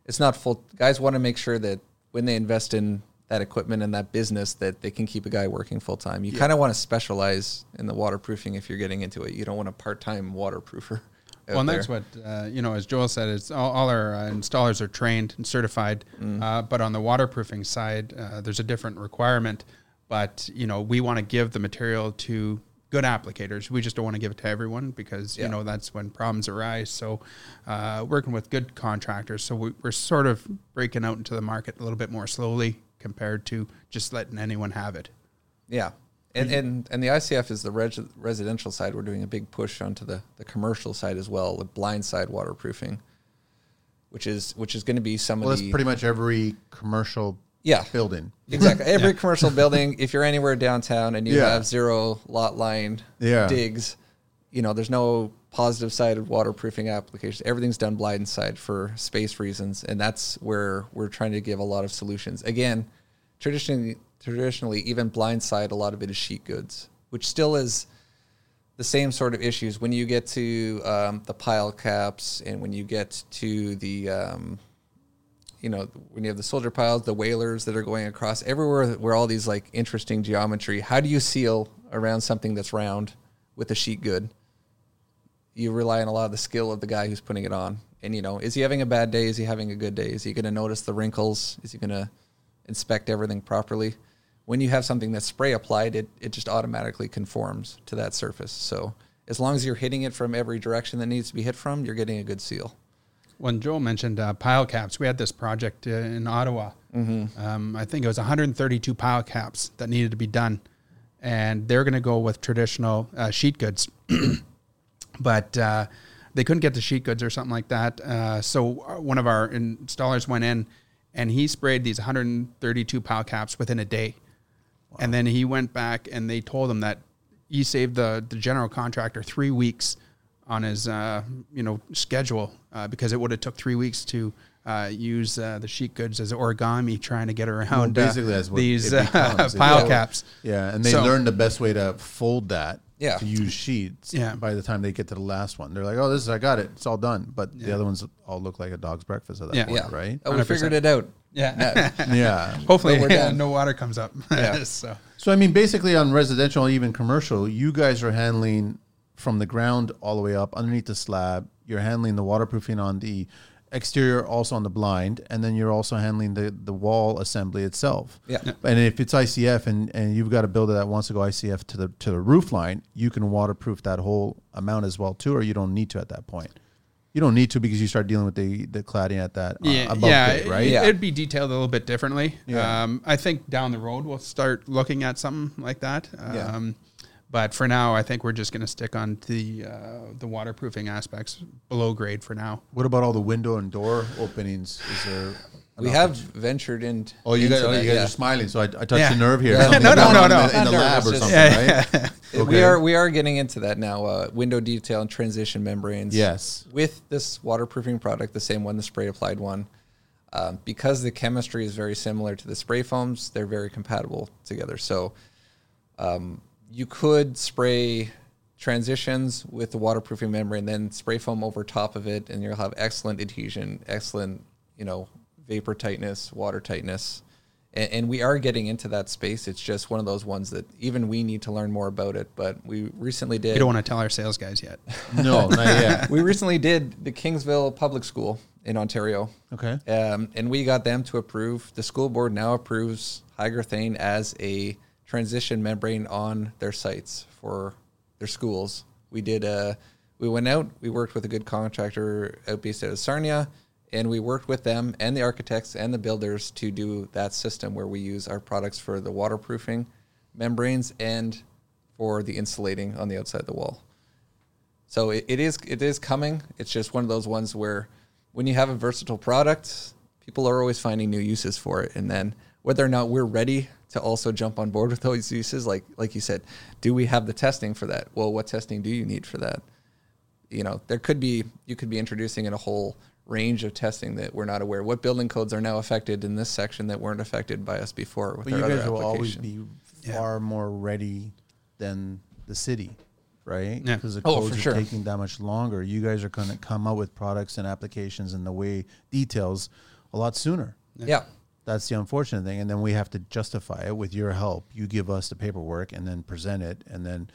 it's not full guys want to make sure that when they invest in that equipment and that business that they can keep a guy working full time. You kind of want to specialize in the waterproofing if you're getting into it. You don't want a part-time waterproofer. [LAUGHS] Well, and that's what uh, you know. As Joel said, it's all, all our uh, installers are trained and certified. Mm. Uh, but on the waterproofing side, uh, there's a different requirement. But you know, we want to give the material to good applicators. We just don't want to give it to everyone because you know that's when problems arise. So, uh, working with good contractors, so we, we're sort of breaking out into the market a little bit more slowly compared to just letting anyone have it. Yeah. And, and and the ICF is the reg- residential side. We're doing a big push onto the, the commercial side as well, with blind side waterproofing, which is which is going to be some Well, of that's the pretty much every commercial yeah building. exactly [LAUGHS] every commercial building. If you're anywhere downtown and you Yeah. have zero lot line Yeah. digs, you know there's no positive sided waterproofing applications. Everything's done blind side for space reasons, and that's where we're trying to give a lot of solutions. Again, traditionally, traditionally even blind side, a lot of it is sheet goods, which still is the same sort of issues when you get to um, the pile caps and when you get to the um, you know when you have the soldier piles the whalers that are going across everywhere where all these like interesting geometry how do you seal around something that's round with a sheet good you rely on a lot of the skill of the guy who's putting it on and you know is he having a bad day is he having a good day is he going to notice the wrinkles is he going to inspect everything properly when you have something that's spray applied, it, it just automatically conforms to that surface. So as long as you're hitting it from every direction that needs to be hit from, you're getting a good seal. When Joel mentioned uh, pile caps, we had this project uh, in Ottawa. Mm-hmm. Um, I think it was 132 pile caps that needed to be done, and they're going to go with traditional uh, sheet goods, [CLEARS THROAT] but uh, they couldn't get the sheet goods or something like that. Uh, so one of our installers went in, and he sprayed these 132 pile caps within a day. And then he went back and they told him that he saved the, the general contractor three weeks on his uh, you know schedule uh, because it would have took three weeks to uh, use uh, the sheet goods as origami trying to get around Well, uh, basically, what these uh, [LAUGHS] pile Yeah. caps. Yeah, and they So- learn the best way to fold that. Yeah. To use sheets. Yeah. By the time they get to the last one, they're like, "Oh, this is I got it. It's all done." But the Yeah. other ones all look like a dog's breakfast at that Yeah. point, Yeah. right? Oh, we 100%. figured it out. Yeah. yeah. [LAUGHS] Hopefully, But we're done. no water comes up. Yeah. [LAUGHS] so So I mean, basically on residential, even commercial, you guys are handling from the ground all the way up underneath the slab. You're handling the waterproofing on the exterior, also on the blind, and then you're also handling the the wall assembly itself. Yeah. Yeah. And if it's ICF and, and you've got a builder that wants to go ICF to the to the roof line, you can waterproof that whole amount as well too, or you don't need to at that point. You don't need to because you start dealing with the the cladding at that uh, yeah, above yeah, grade, right? it- Yeah. It'd be detailed a little bit differently. Yeah. Um, I think down the road we'll start looking at something like that. Yeah. But for now, I think we're just going to stick on the uh, the waterproofing aspects below grade for now. What about all the window and door openings? Is there We have ventured in. Oh, you guys, into oh, you guys yeah. are smiling, so I, I touched Yeah. a nerve here. Yeah. [LAUGHS] No, no, no, no. In the, in the lab or something, Yeah, right? [LAUGHS] We Okay. are we are getting into that now. Uh, window detail and transition membranes. Yes. With this waterproofing product, the same one, the spray applied one, um, because the chemistry is very similar to the spray foams, they're very compatible together. So, um, you could spray transitions with the waterproofing membrane, then spray foam over top of it, and you'll have excellent adhesion, excellent, you know, vapor tightness, water tightness. And, and we are getting into that space. It's just one of those ones that even we need to learn more about it. But we recently did. You don't want to tell our sales guys yet. [LAUGHS] No, not yet. [LAUGHS] we recently did the Kingsville Public School in Ontario. Okay. Um, and we got them to approve. The school board now approves hygrothane as a transition membrane on their sites for their schools. We did. Uh, we went out. We worked with a good contractor out based out of Sarnia, and we worked with them and the architects and the builders to do that system where we use our products for the waterproofing membranes and for the insulating on the outside of the wall. So it, it is it is coming. It's just one of those ones where when you have a versatile product, people are always finding new uses for it. And then whether or not we're ready to also jump on board with those uses, like like you said, do we have the testing for that? Well, what testing do you need for that? You know, there could be you could be introducing in a whole range of testing that we're not aware. What building codes are now affected in this section that weren't affected by us before with But our you other guys will always be far more ready than the city, right? Yeah. Because the Oh, codes for are sure. taking that much longer. You guys are going to come up with products and applications and the way details a lot sooner. yeah. That's the unfortunate thing. And then we have to justify it with your help. You give us the paperwork and then present it, and then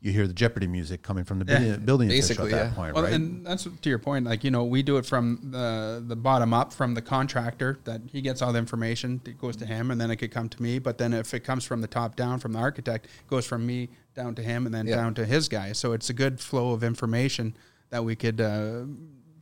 you hear the Jeopardy music coming from the Yeah. building, building official Basically, at that yeah. point, Well, right? and that's to your point. Like you know, we do it from the the bottom up, from the contractor that he gets all the information. It goes to him, and then it could come to me. But then if it comes from the top down, from the architect, it goes from me down to him, and then Yeah. down to his guy. So it's a good flow of information that we could uh,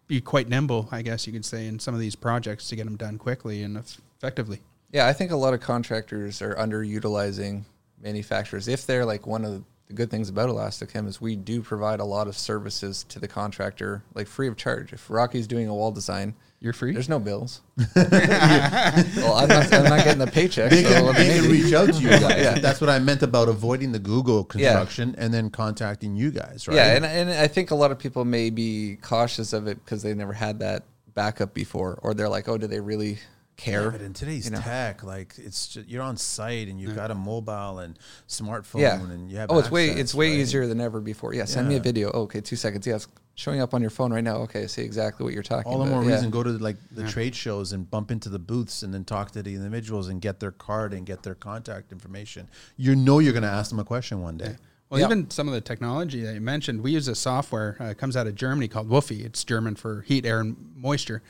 be quite nimble, I guess you could say, in some of these projects to get them done quickly and effectively. Yeah, I think a lot of contractors are underutilizing manufacturers. If they're like one of the good things about Elastochem is we do provide a lot of services to the contractor, like free of charge. If Rocky's doing a wall design, You're free. there's no bills. [LAUGHS] [LAUGHS] well, I'm not, I'm not getting the paycheck. they so can, what they can reach out to you [LAUGHS] guys. Yeah. That's what I meant about avoiding the Google construction and then contacting you guys, right? Yeah, and, and I think a lot of people may be cautious of it because they never had that backup before, or they're like, oh, do they really care. Yeah, but in today's you know? tech, like it's just, you're on site and you've got a mobile and smartphone yeah. and you have. oh, it's way it's way right? easier than ever before. Yeah, send me a video. Oh, okay, two seconds. Yeah, it's showing up on your phone right now. Okay, I see exactly what you're talking about. All the about. more yeah. reason go to like the trade shows and bump into the booths and then talk to the individuals and get their card and get their contact information. You know you're going to ask them a question one day. Well, Yeah. even some of the technology that you mentioned, we use a software. Uh, it comes out of Germany called WUFI. It's German for heat, air, and moisture.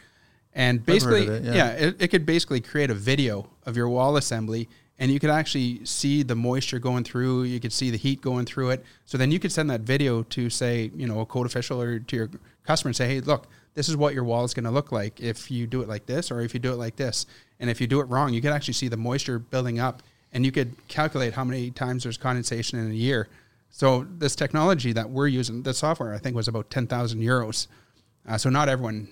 And basically, it, yeah. yeah, it, it could basically create a video of your wall assembly, and you could actually see the moisture going through. You could see the heat going through it. So then you could send that video to, say, you know, a code official or to your customer and say, hey, look, this is what your wall is going to look like if you do it like this, or if you do it like this. And if you do it wrong, you could actually see the moisture building up, and you could calculate how many times there's condensation in a year. So this technology that we're using, the software, I think was about ten thousand euros. Uh, so not everyone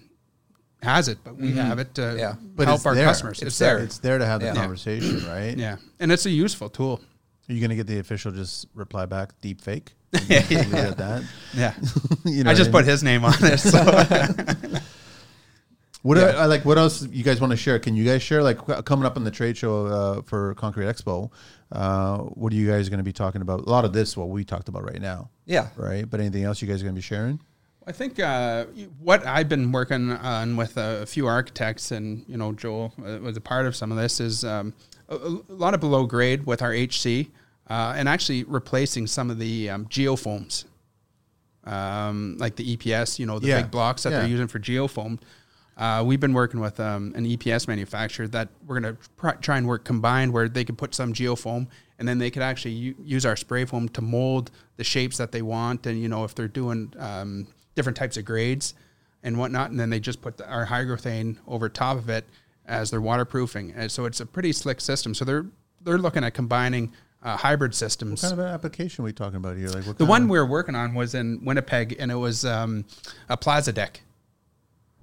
has it, but we have it to Yeah. But help our there. customers. It's, It's, there. there. It's there to have the Yeah. conversation, right? Yeah, and it's a useful tool. Are you going to get the official just reply back deep fake? [LAUGHS] Leave it at that. [LAUGHS] Yeah, [LAUGHS] You know I what just mean? put his name on it. So. What I, I like? What else you guys want to share? Can you guys share? Like coming up on the trade show uh, for Concrete Expo, uh, what are you guys going to be talking about? A lot of this, what we talked about right now, yeah. right? But anything else you guys are going to be sharing? I think uh, what I've been working on with a few architects, and you know, Joel uh, was a part of some of this, is um, a, a lot of below grade with our HC, uh, and actually replacing some of the um, geofoams, um, like the EPS, you know, the Yeah. big blocks that Yeah. they're using for geofoam. Uh, we've been working with um, an EPS manufacturer that we're going to pr- try and work combined where they could put some geofoam and then they could actually u- use our spray foam to mold the shapes that they want. And, you know, if they're doing um, different types of grades and whatnot, and then they just put the, our hygrothane over top of it as their waterproofing. And so it's a pretty slick system. So they're, they're looking at combining uh, hybrid systems. What kind of an application are we talking about here? Like what the one of- we were working on was in Winnipeg and it was um, a plaza deck.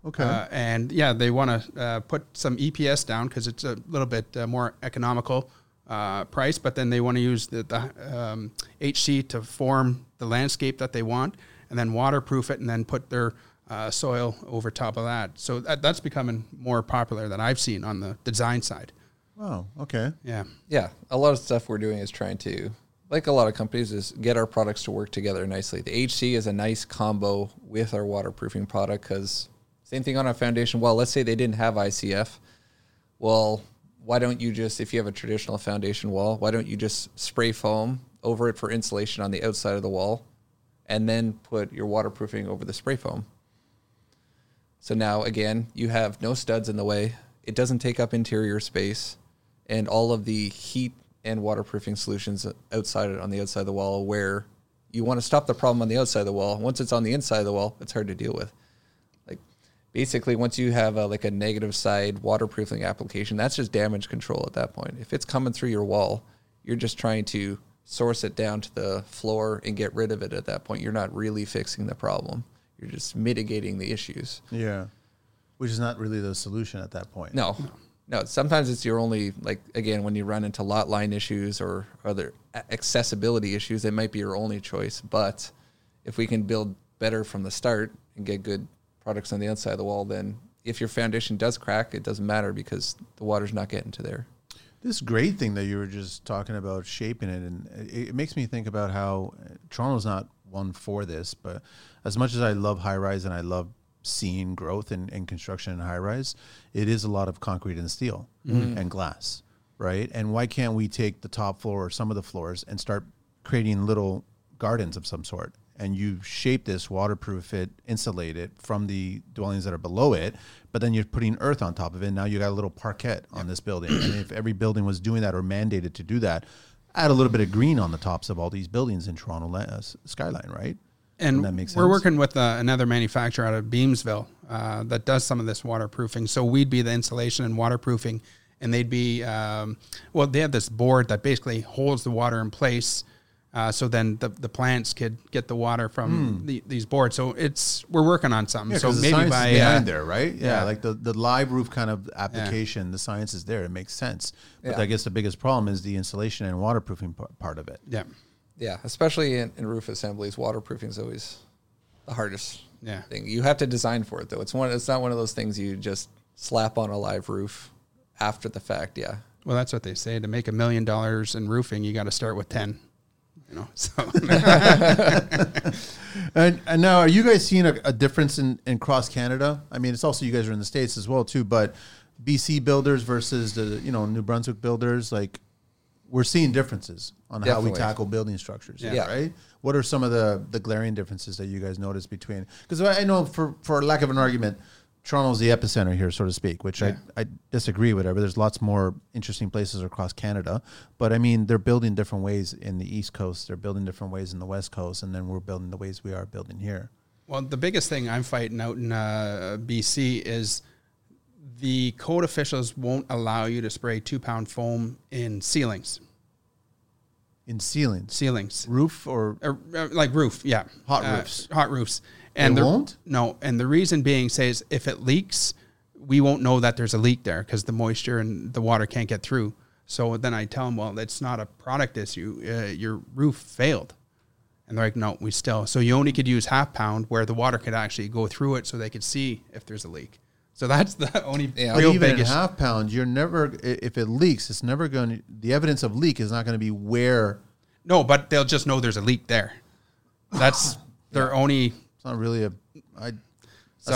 Okay. Uh, and yeah, they want to uh, put some EPS down because it's a little bit uh, more economical uh, price, but then they want to use the, the um, HC to form the landscape that they want and then waterproof it and then put their uh, soil over top of that. So that, that's becoming more popular that I've seen on the design side. oh, okay. Yeah. Yeah, a lot of stuff we're doing is trying to, like a lot of companies, is get our products to work together nicely. The HC is a nice combo with our waterproofing product because same thing on our foundation wall. Let's say they didn't have ICF. Well, why don't you just, if you have a traditional foundation wall, why don't you just spray foam over it for insulation on the outside of the wall, and then put your waterproofing over the spray foam? So now again, you have no studs in the way. It doesn't take up interior space, and all of the heat and waterproofing solutions outside on the outside of the wall, where you want to stop the problem on the outside of the wall. Once it's on the inside of the wall, it's hard to deal with. Like basically, once you have a, like a negative side waterproofing application, that's just damage control at that point. If it's coming through your wall, you're just trying to source it down to the floor and get rid of it at that point. You're not really fixing the problem. You're just mitigating the issues. Yeah. Which is not really the solution at that point. No, no. Sometimes it's your only like again when you run into lot line issues or other accessibility issues, it might be your only choice. But if we can build better from the start and get good products on the outside of the wall, then if your foundation does crack, it doesn't matter because the water's not getting to there. This grade thing that you were just talking about shaping it, and it, it makes me think about how uh, Toronto's not one for this, but as much as I love high rise and I love seeing growth in, in construction and high rise, it is a lot of concrete and steel and glass, right? And why can't we take the top floor or some of the floors and start creating little gardens of some sort? And you shape this, waterproof it, insulate it from the dwellings that are below it, but then you're putting earth on top of it. Now you got a little parquet on this building. and if every building was doing that or mandated to do that, add a little bit of green on the tops of all these buildings in Toronto uh, skyline, right? And that makes we're working with uh, another manufacturer out of Beamsville uh, that does some of this waterproofing. So we'd be the insulation and waterproofing, and they'd be um, well, they have this board that basically holds the water in place. Uh, so then the, the plants could get the water from the, these boards. So it's we're working on something. Yeah, so 'cause the maybe science by is behind uh, there, right? Yeah, yeah. like the, the live roof kind of application, the science is there. It makes sense. But Yeah. I guess the biggest problem is the insulation and waterproofing p- part of it. yeah, Yeah, especially in, in roof assemblies, waterproofing is always the hardest Yeah. thing. You have to design for it though. It's one. It's not one of those things you just slap on a live roof after the fact. Yeah. Well, that's what they say. To make a million dollars in roofing, you got to start with ten. You know, so [LAUGHS] And, and now, are you guys seeing a, a difference in, in cross Canada? I mean, it's also you guys are in the states as well too, but BC builders versus the you know New Brunswick builders, like we're seeing differences on how we tackle building structures. Yeah. Right. What are some of the the glaring differences that you guys notice between? Because I I know for for lack of an argument. Toronto's the epicenter here, so to speak, which Yeah. I, I disagree with. There's lots more interesting places across Canada, but I mean, they're building different ways in the East Coast. They're building different ways in the West Coast, and then we're building the ways we are building here. Well, the biggest thing I'm fighting out in uh, BC is the code officials won't allow you to spray two pound foam in ceilings. in ceilings, Ceilings, roof or uh, uh, like roof, yeah, Hot Uh, roofs. hot roofs. And They the- won't? No, and the reason being says if it leaks, we won't know that there's a leak there because the moisture and the water can't get through. So then I tell them, well, it's not a product issue. Uh, your roof failed. And they're like, no, we still. So you only could use half pound where the water could actually go through it so they could see if there's a leak. So that's the [LAUGHS] only Yeah. Real even big in issue. half pound, you're never if it leaks, it's never going. to The evidence of leak is not going to be where. No, but they'll just know there's a leak there. That's [SIGHS] their only. It's not really a. I. That's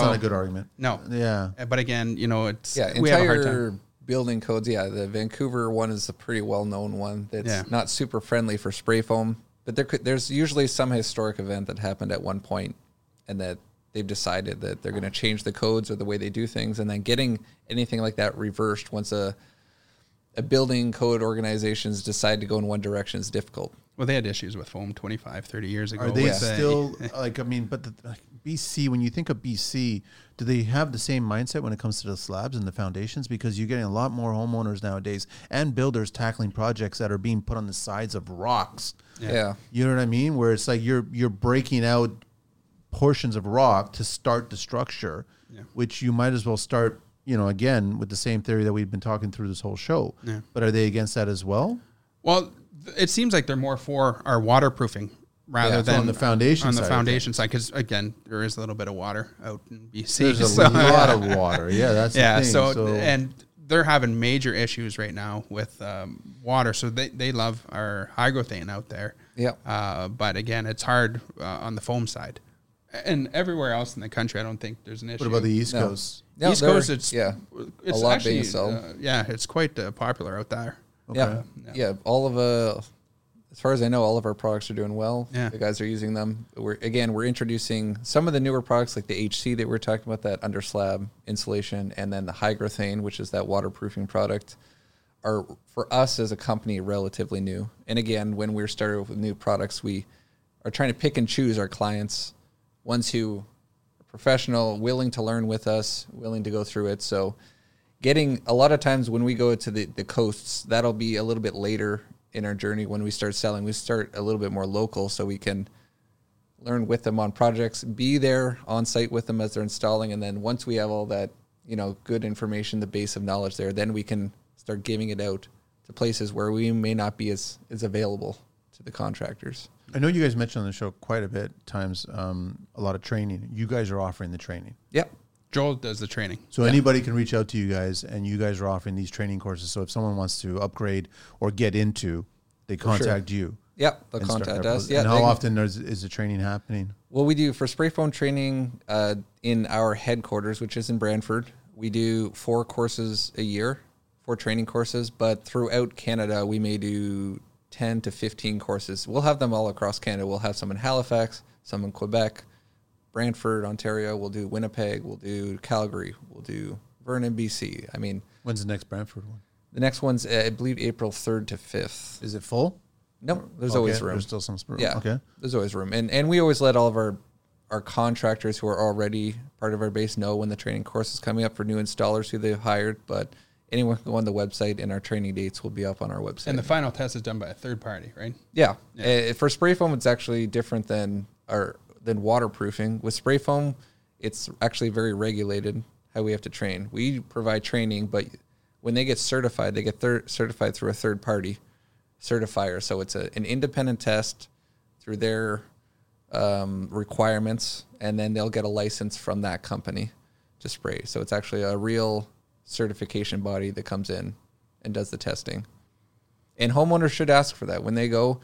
So- not a good argument. No. Yeah. But again, you know, it's Yeah, we have a hard time. entire building codes. Yeah, the Vancouver one is a pretty well known one. That's Yeah. not super friendly for spray foam, but there could, there's usually some historic event that happened at one point, and that they've decided that they're going to change the codes or the way they do things, and then getting anything like that reversed once a a building code organizations decide to go in one direction is difficult. Well, they had issues with foam 25, 30 years ago. Are they with, still [LAUGHS] like? I mean, but the, like BC. When you think of BC, do they have the same mindset when it comes to the slabs and the foundations? Because you're getting a lot more homeowners nowadays and builders tackling projects that are being put on the sides of rocks. Yeah. You know what I mean? Where it's like you're you're breaking out portions of rock to start the structure, Yeah. which you might as well start. You know, again with the same theory that we've been talking through this whole show. Yeah. But are they against that as well? Well, th- it seems like they're more for our waterproofing rather Yeah, than on the foundation on the side of foundation side. Because again, there is a little bit of water out in BC. There's a so- lot of [LAUGHS] water. Yeah, that's yeah. the thing. So, so and they're having major issues right now with um, water. So they, they love our hygrothane out there. Yeah. Uh, but again, it's hard uh, on the foam side. And everywhere else in the country, I don't think there's an issue. what about the East No. Coast? No, East Coast, it's yeah, it's a lot actually, being sold. uh, yeah, it's quite uh, popular out there. Yeah, Yeah. yeah. All of uh, as far as I know, all of our products are doing well. Yeah. the guys are using them. We're again, we're introducing some of the newer products like the HC that we are talking about, that under slab insulation, and then the Hygrothane, which is that waterproofing product, are for us as a company relatively new. And again, when we're started with new products, we are trying to pick and choose our clients, ones who are professional, willing to learn with us, willing to go through it. So getting a lot of times when we go to the, the coasts, that'll be a little bit later in our journey when we start selling. We start a little bit more local so we can learn with them on projects, be there on site with them as they're installing, and then once we have all that, you know, good information, the base of knowledge there, then we can start giving it out to places where we may not be as, as available to the contractors. I know you guys mentioned on the show quite a bit times um, a lot of training. You guys are offering the training. Yep. Joel does the training. So anybody can reach out to you guys, and you guys are offering these training courses. So if someone wants to upgrade or get into, they contact you. Yep. They'll contact us. Yeah. and they how often is, is the training happening? Well, we do for spray foam training uh, in our headquarters, which is in Brantford. We do four courses a year, four training courses, but throughout Canada, we may do 10 to 15 courses. We'll have them all across Canada. We'll have some in Halifax, some in Quebec, Brantford, Ontario. We'll do Winnipeg. We'll do Calgary. We'll do Vernon, BC. I mean, When's the next Brantford one? the next one's, uh, I believe, April 3rd to 5th. Is it full? No, there's Okay, always room. There's still some room. Yeah. Okay. There's always room. And and we always let all of our our contractors who are already part of our base know when the training course is coming up for new installers who they've hired. But anyone can go on the website and our training dates will be up on our website. And the final test is done by a third party, right? yeah. Uh, for spray foam, it's actually different than our than waterproofing. With spray foam, it's actually very regulated how we have to train. We provide training, but when they get certified, they get thir- certified through a third party certifier. So it's a, an independent test through their um, requirements, and then they'll get a license from that company to spray. So it's actually a real certification body that comes in and does the testing. And homeowners should ask for that when they go.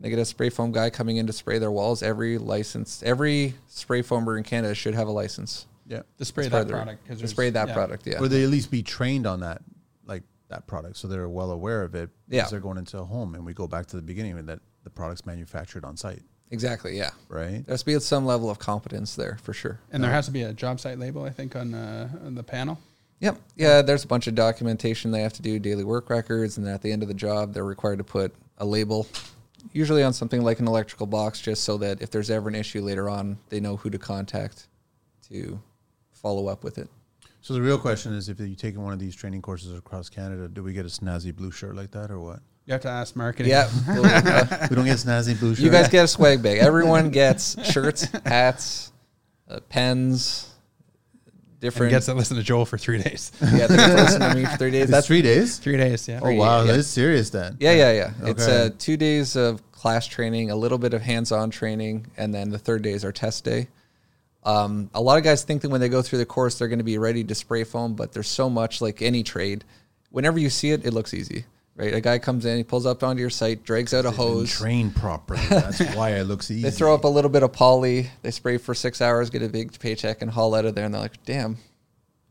They get a spray foam guy coming in to spray their walls. Every license, every spray foamer in Canada should have a license. Yeah. To spray that of their- product. 'cause to spray that yeah. product. Yeah. Or they at least be trained on that, like that product, so they're well aware of it. Yeah. Because they're going into a home, and we go back to the beginning with that the product's manufactured on site, exactly. Yeah. right? There has to be some level of competence there for sure. And there has to be a job site label, I think, on, uh, on the panel. Yep. Yeah, there's a bunch of documentation they have to do, daily work records, and at the end of the job, they're required to put a label, usually on something like an electrical box, just so that if there's ever an issue later on, they know who to contact to follow up with it. So the real question is, if you taken one of these training courses across Canada, do we get a snazzy blue shirt like that, or what? You have to ask marketing. Yeah. [LAUGHS] well, uh, we don't get snazzy blue shirt. you guys get a swag bag. Everyone gets shirts, hats, uh, pens, And different. gets to listen to Joel for three days. [LAUGHS] yeah, they get to listen to me for three [LAUGHS] days. That's three days. three days, yeah. Oh wow, yeah. that's serious then. Yeah, yeah, yeah. It's Okay. uh, two days of class training, a little bit of hands-on training, and then the third day is our test day. Um, a lot of guys think that when they go through the course, they're going to be ready to spray foam, but there's so much like any trade. Whenever you see it, it looks easy, right? A guy comes in, he pulls up onto your site, drags out a hose. trained properly. That's [LAUGHS] why it looks easy. They throw up a little bit of poly, they spray for six hours, get a big paycheck, and haul out of there. And they're like, damn,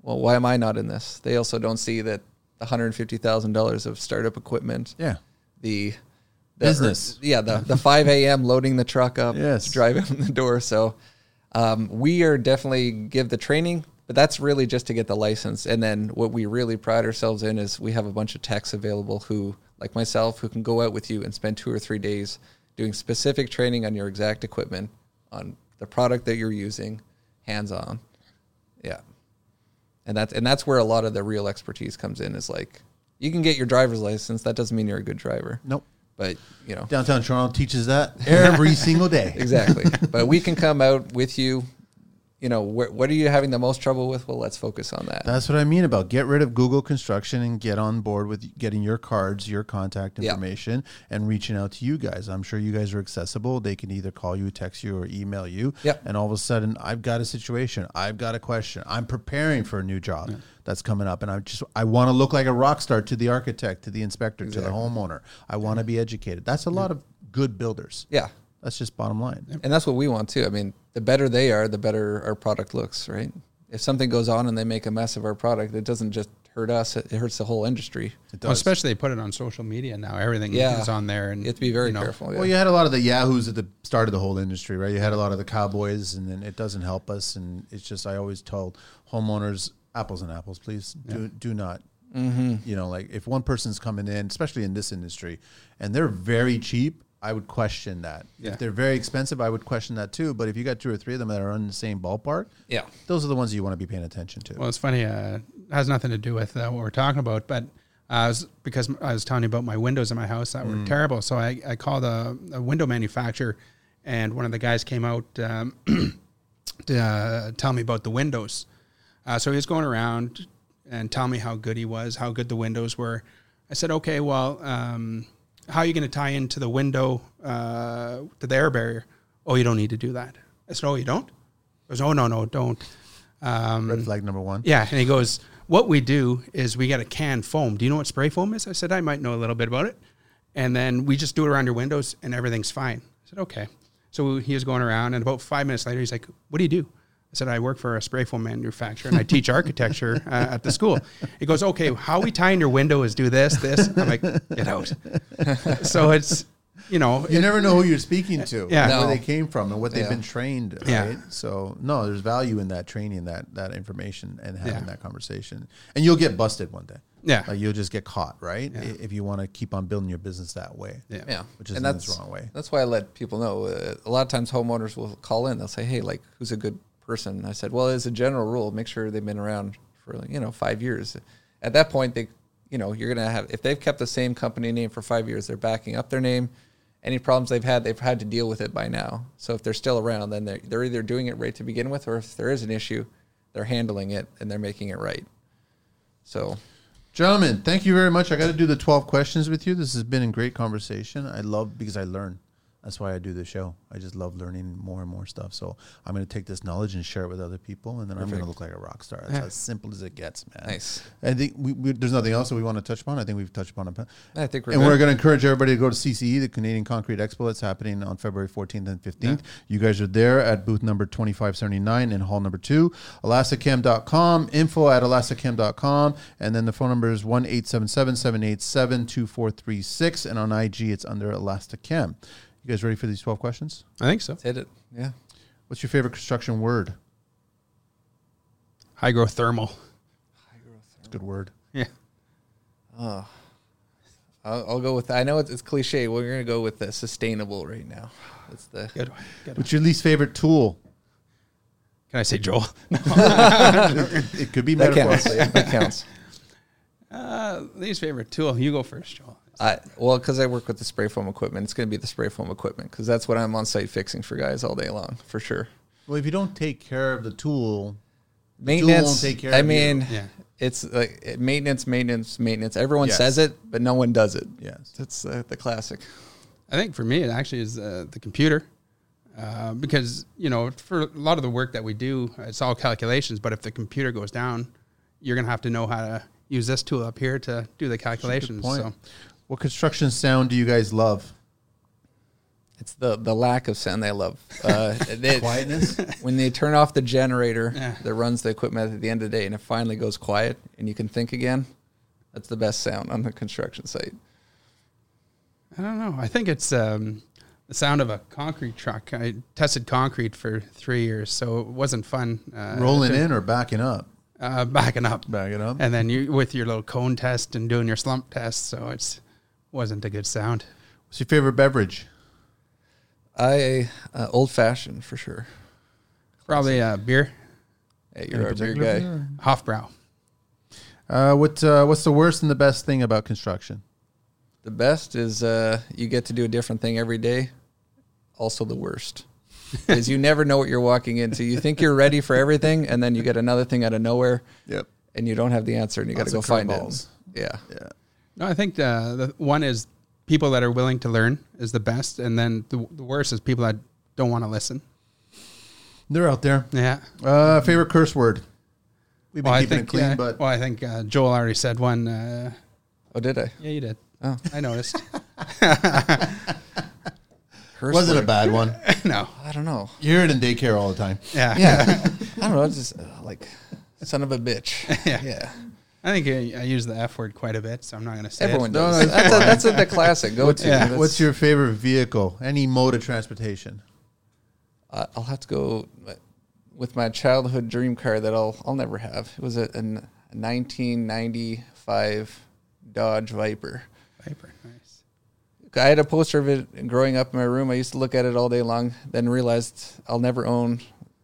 well, why am I not in this? They also don't see that $150,000 of startup equipment Yeah. the, the Business. yeah, the the five a.m. loading the truck up [LAUGHS] Yes. in [LAUGHS] the door. So um, we are definitely give the training, but that's really just to get the license. And then what we really pride ourselves in is we have a bunch of techs available who, like myself, who can go out with you and spend two or three days doing specific training on your exact equipment, on the product that you're using, hands on. Yeah. And that's and that's where a lot of the real expertise comes in is like you can get your driver's license, that doesn't mean you're a good driver. Nope. But you know Downtown Toronto teaches that every [LAUGHS] single day. exactly. but we can come out with you. You know, wh- what are you having the most trouble with? Well, let's focus on that. That's what I mean about get rid of Google Construction and get on board with getting your cards, your contact Yeah. information, and reaching out to you guys. I'm sure you guys are accessible. They can either call you, text you, or email you. Yep. And all of a sudden, I've got a situation. I've got a question. I'm preparing for a new job that's coming up, and I just I want to look like a rock star to the architect, to the inspector, to the homeowner. I want to be educated. That's a lot of good builders. yeah, That's just bottom line. and that's what we want too. I mean, the better they are, the better our product looks, right? If something goes on and they make a mess of our product, it doesn't just hurt us; it hurts the whole industry. It Well, does. especially they put it on social media now. Everything Yeah. is on there, and You have to be very you know, careful. Yeah. Well, you had a lot of the yahoos at the start of the whole industry, right? You had a lot of the cowboys, and then it doesn't help us. And it's just I always tell homeowners, apples and apples, please do do not. Mm-hmm. You know, like if one person's coming in, especially in this industry, and they're very cheap, I would question that. Yeah. If they're very expensive, I would question that too. But if you got two or three of them that are in the same ballpark, yeah. those are the ones you want to be paying attention to. Well, it's funny. Uh, it has nothing to do with uh, what we're talking about, but I was because I was telling you about my windows in my house that were terrible. So I, I called a, a window manufacturer, and one of the guys came out um, [CLEARS THROAT] to uh, tell me about the windows. Uh, so he was going around and telling me how good he was, how good the windows were. I said, okay, well, um, how are you going to tie into the window uh, to the air barrier? Oh, you don't need to do that. I said, oh, you don't? He goes, oh, no, no, don't. Um, Red flag number one. yeah, and he goes, "What we do is we get a can foam. Do you know what spray foam is?" I said, "I might know a little bit about it." And then we just do it around your windows, and everything's fine. I said, "Okay." So he was going around, and about five minutes later, he's like, "What do you do?" I said, "I work for a spray foam manufacturer, and I teach architecture uh, at the school." He goes, "Okay, how we tie in your window is do this, this." I'm like, "Get out." [LAUGHS] so it's, you know, You it- never know who you're speaking to, Yeah. and where they came from, and what they've Yeah. been trained. Yeah. So no, there's value in that training, that that information, and having Yeah. that conversation. And you'll get busted one day. Yeah. Like you'll just get caught, right? Yeah. If you want to keep on building your business that way. yeah. Yeah, Which is and that's the wrong way. That's why I let people know. Uh, a lot of times, homeowners will call in. They'll say, "Hey, like, who's a good person?" I said, "Well, as a general rule, make sure they've been around for you know five years. At that point, they, you know, you're gonna have if they've kept the same company name for five years, they're backing up their name. Any problems they've had, they've had to deal with it by now. So if they're still around, then they're they're either doing it right to begin with, or if there is an issue, they're handling it and they're making it right. So Gentlemen, thank you very much. I got to do the 12 questions with you. This has been a great conversation. I love because I learn. That's why I do the show. I just love learning more and more stuff. So I'm going to take this knowledge and share it with other people, and then I'm going to look like a rock star. That's Yeah. as simple as it gets, man. Nice. I think we, we, there's nothing else that we want to touch upon. I think we've touched upon it. I think we're and good. we're going to encourage everybody to go to CCE, the Canadian Concrete Expo. That's happening on February 14th and 15th. You guys are there at booth number 2579 in hall number two. Elastochem.com, info at elastochem.com. And then the phone number is 1 877 787 2436. And on IG, it's under Elastochem. You guys ready for these 12 questions? I think so. Let's hit it. Yeah. What's your favorite construction word? Hygrothermal. It's a good word. Yeah. Oh, I'll, I'll go with. I know it's, it's cliche. We're gonna go with the sustainable right now. That's the Good one. Good one. What's your least favorite tool? Can I say Joel? [LAUGHS] It could be that counts. metaphor. that counts. Uh, least favorite tool. You go first, Joel. I well, because I work with the spray foam equipment, it's gonna be the spray foam equipment because that's what I'm on site fixing for guys all day long for sure. Well, if you don't take care of the tool, tool Maintenance. won't take care I of mean, Yeah. it's like maintenance, maintenance, maintenance. Everyone Yes. says it, but no one does it. yes. That's uh, the classic. I think for me, it actually is uh, the computer. Uh, because, you know, for a lot of the work that we do, it's all calculations. But if the computer goes down, you're going to have to know how to use this tool up here to do the calculations. point. So, What construction sound do you guys love? It's the the lack of sound they love. Uh, it- [LAUGHS] Quietness. when they turn off the generator Yeah. that runs the equipment at the end of the day and it finally goes quiet and you can think again, that's the best sound on the construction site. I don't know. I think it's um, the sound of a concrete truck. I tested concrete for three years, so it wasn't fun. Uh, Rolling in or backing up? uh, backing up, Backing up. and then you with your little cone test and doing your slump test. So it's wasn't a good sound. What's your favorite beverage? I uh, old fashioned for sure. Probably uh, beer, Hey, you're a beer particular guy. beer? Hofbrau. Uh, what uh, What's the worst and the best thing about construction? The best is uh, you get to do a different thing every day. Also, the worst [LAUGHS] is you never know what you're walking into. You think you're ready for everything, and then you get another thing out of nowhere, Yep. and you don't have the answer, and you got to go of find it. curveballs. Yeah, Yeah. No, I think uh, the one is people that are willing to learn is the best, and then the, the worst is people that don't want to listen. They're out there. Yeah. Uh, favorite curse word? We've been Well, I keeping think it clean, yeah, but well, I think uh, Joel already said one. Uh, Oh, did I? yeah, you did. Oh. I noticed. [LAUGHS] [LAUGHS] Curse Was it a bad one. [LAUGHS] no. I don't know. You hear it in daycare all the time. Yeah. Yeah, I don't know. It's just uh, like son of a bitch. Yeah. yeah. I think I, I use the F word quite a bit, so I'm not going to say Everyone it. No, does. no, that's, a, that's a, the classic go to. [LAUGHS] Yeah. What's your favorite vehicle? Any mode of transportation? Uh, I'll have to go with my childhood dream car that I'll I'll never have. It was a, a 1995 Dodge Viper. Viper. Nice. I had a poster of it growing up in my room. I used to look at it all day long. Then realized I'll never own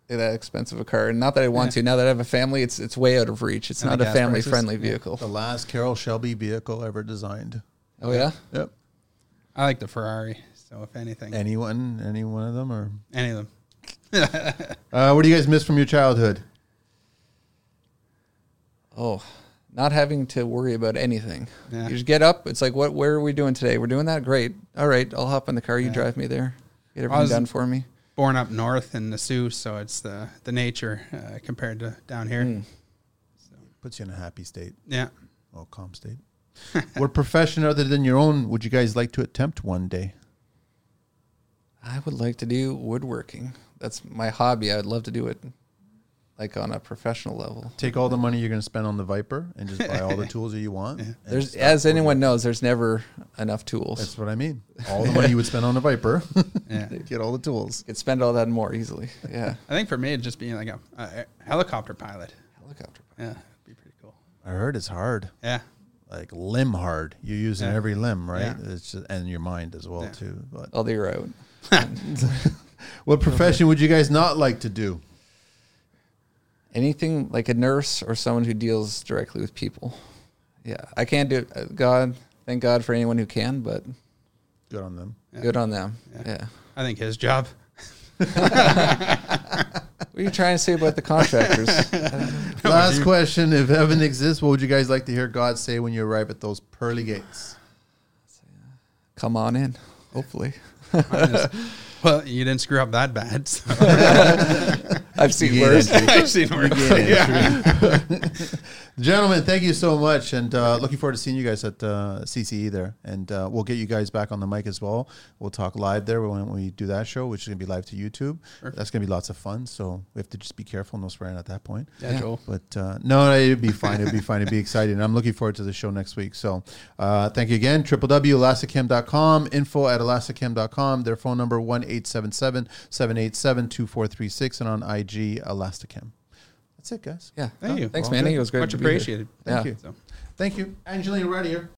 that expensive a car. And not that I want Yeah. to. Now that I have a family, it's it's way out of reach. It's And not a family prices. friendly Yeah. vehicle. The last Carroll Shelby vehicle ever designed. Oh yeah. Yep. I like the Ferrari. So if anything, Anyone? Any one of them? Or any of them. [LAUGHS] uh, what do you guys miss from your childhood? Oh, not having to worry about anything. Yeah. You just get up. It's like, what? Where are we doing today? We're doing that. Great. All right. I'll hop in the car. You Yeah. drive me there. Get everything was- done for me. Born up north in the Soo, so it's the the nature uh, compared to down here. Mm. Puts you in a happy state. Yeah. Well, calm state. [LAUGHS] what profession other than your own would you guys like to attempt one day? I would like to do woodworking. That's my hobby. I'd love to do it, like on a professional level. Take all the money you're going to spend on the Viper and just buy all the [LAUGHS] tools that you want. and There's, as anyone woodworking. knows, there's never enough tools. That's what I mean. All the money you would spend on a Viper, [LAUGHS] Yeah. [LAUGHS] get all the tools. Could spend all that more easily. Yeah. I think for me, it'd just be like a, a helicopter pilot. Helicopter. Pilot. Yeah, it'd be pretty cool. I heard it's hard, Yeah. like limb hard. You're using Yeah. every limb, right? Yeah. It's just, and your mind as well Yeah. too. But I'll do out. what profession would you guys not like to do? Anything like a nurse or someone who deals directly with people. Yeah, I can't do it. Uh, God, thank God for anyone who can, but Good on them. Yeah. good on them. Yeah. Yeah. I think his job. [LAUGHS] What are you trying to say about the contractors? [LAUGHS] [LAUGHS] Last question: If heaven exists, what would you guys like to hear God say when you arrive at those pearly gates? Come on in. Hopefully. well, you didn't screw up that bad. so. [LAUGHS] I've seen worse. I've seen worse. Yeah. [LAUGHS] Gentlemen, thank you so much, and uh, looking forward to seeing you guys at uh, CCE there. And uh, we'll get you guys back on the mic as well. We'll talk live there when we do that show, which is going to be live to YouTube. That's going to be lots of fun. So we have to just be careful, no swearing at that point. Yeah, Joel. But uh, no, it'd be fine. It'd be fine. It'd be exciting. I'm looking forward to the show next week. So uh, thank you again. www.elastochem.com, info at elastochem.com. Their phone number 1 877 787 2436 and on IG Elastochem. That's it, guys. Yeah. Thank you. Thanks, Well, Manny. good. It was great. Much to be here. appreciated. Thank Yeah. you. So. Thank you. Angelina, right here.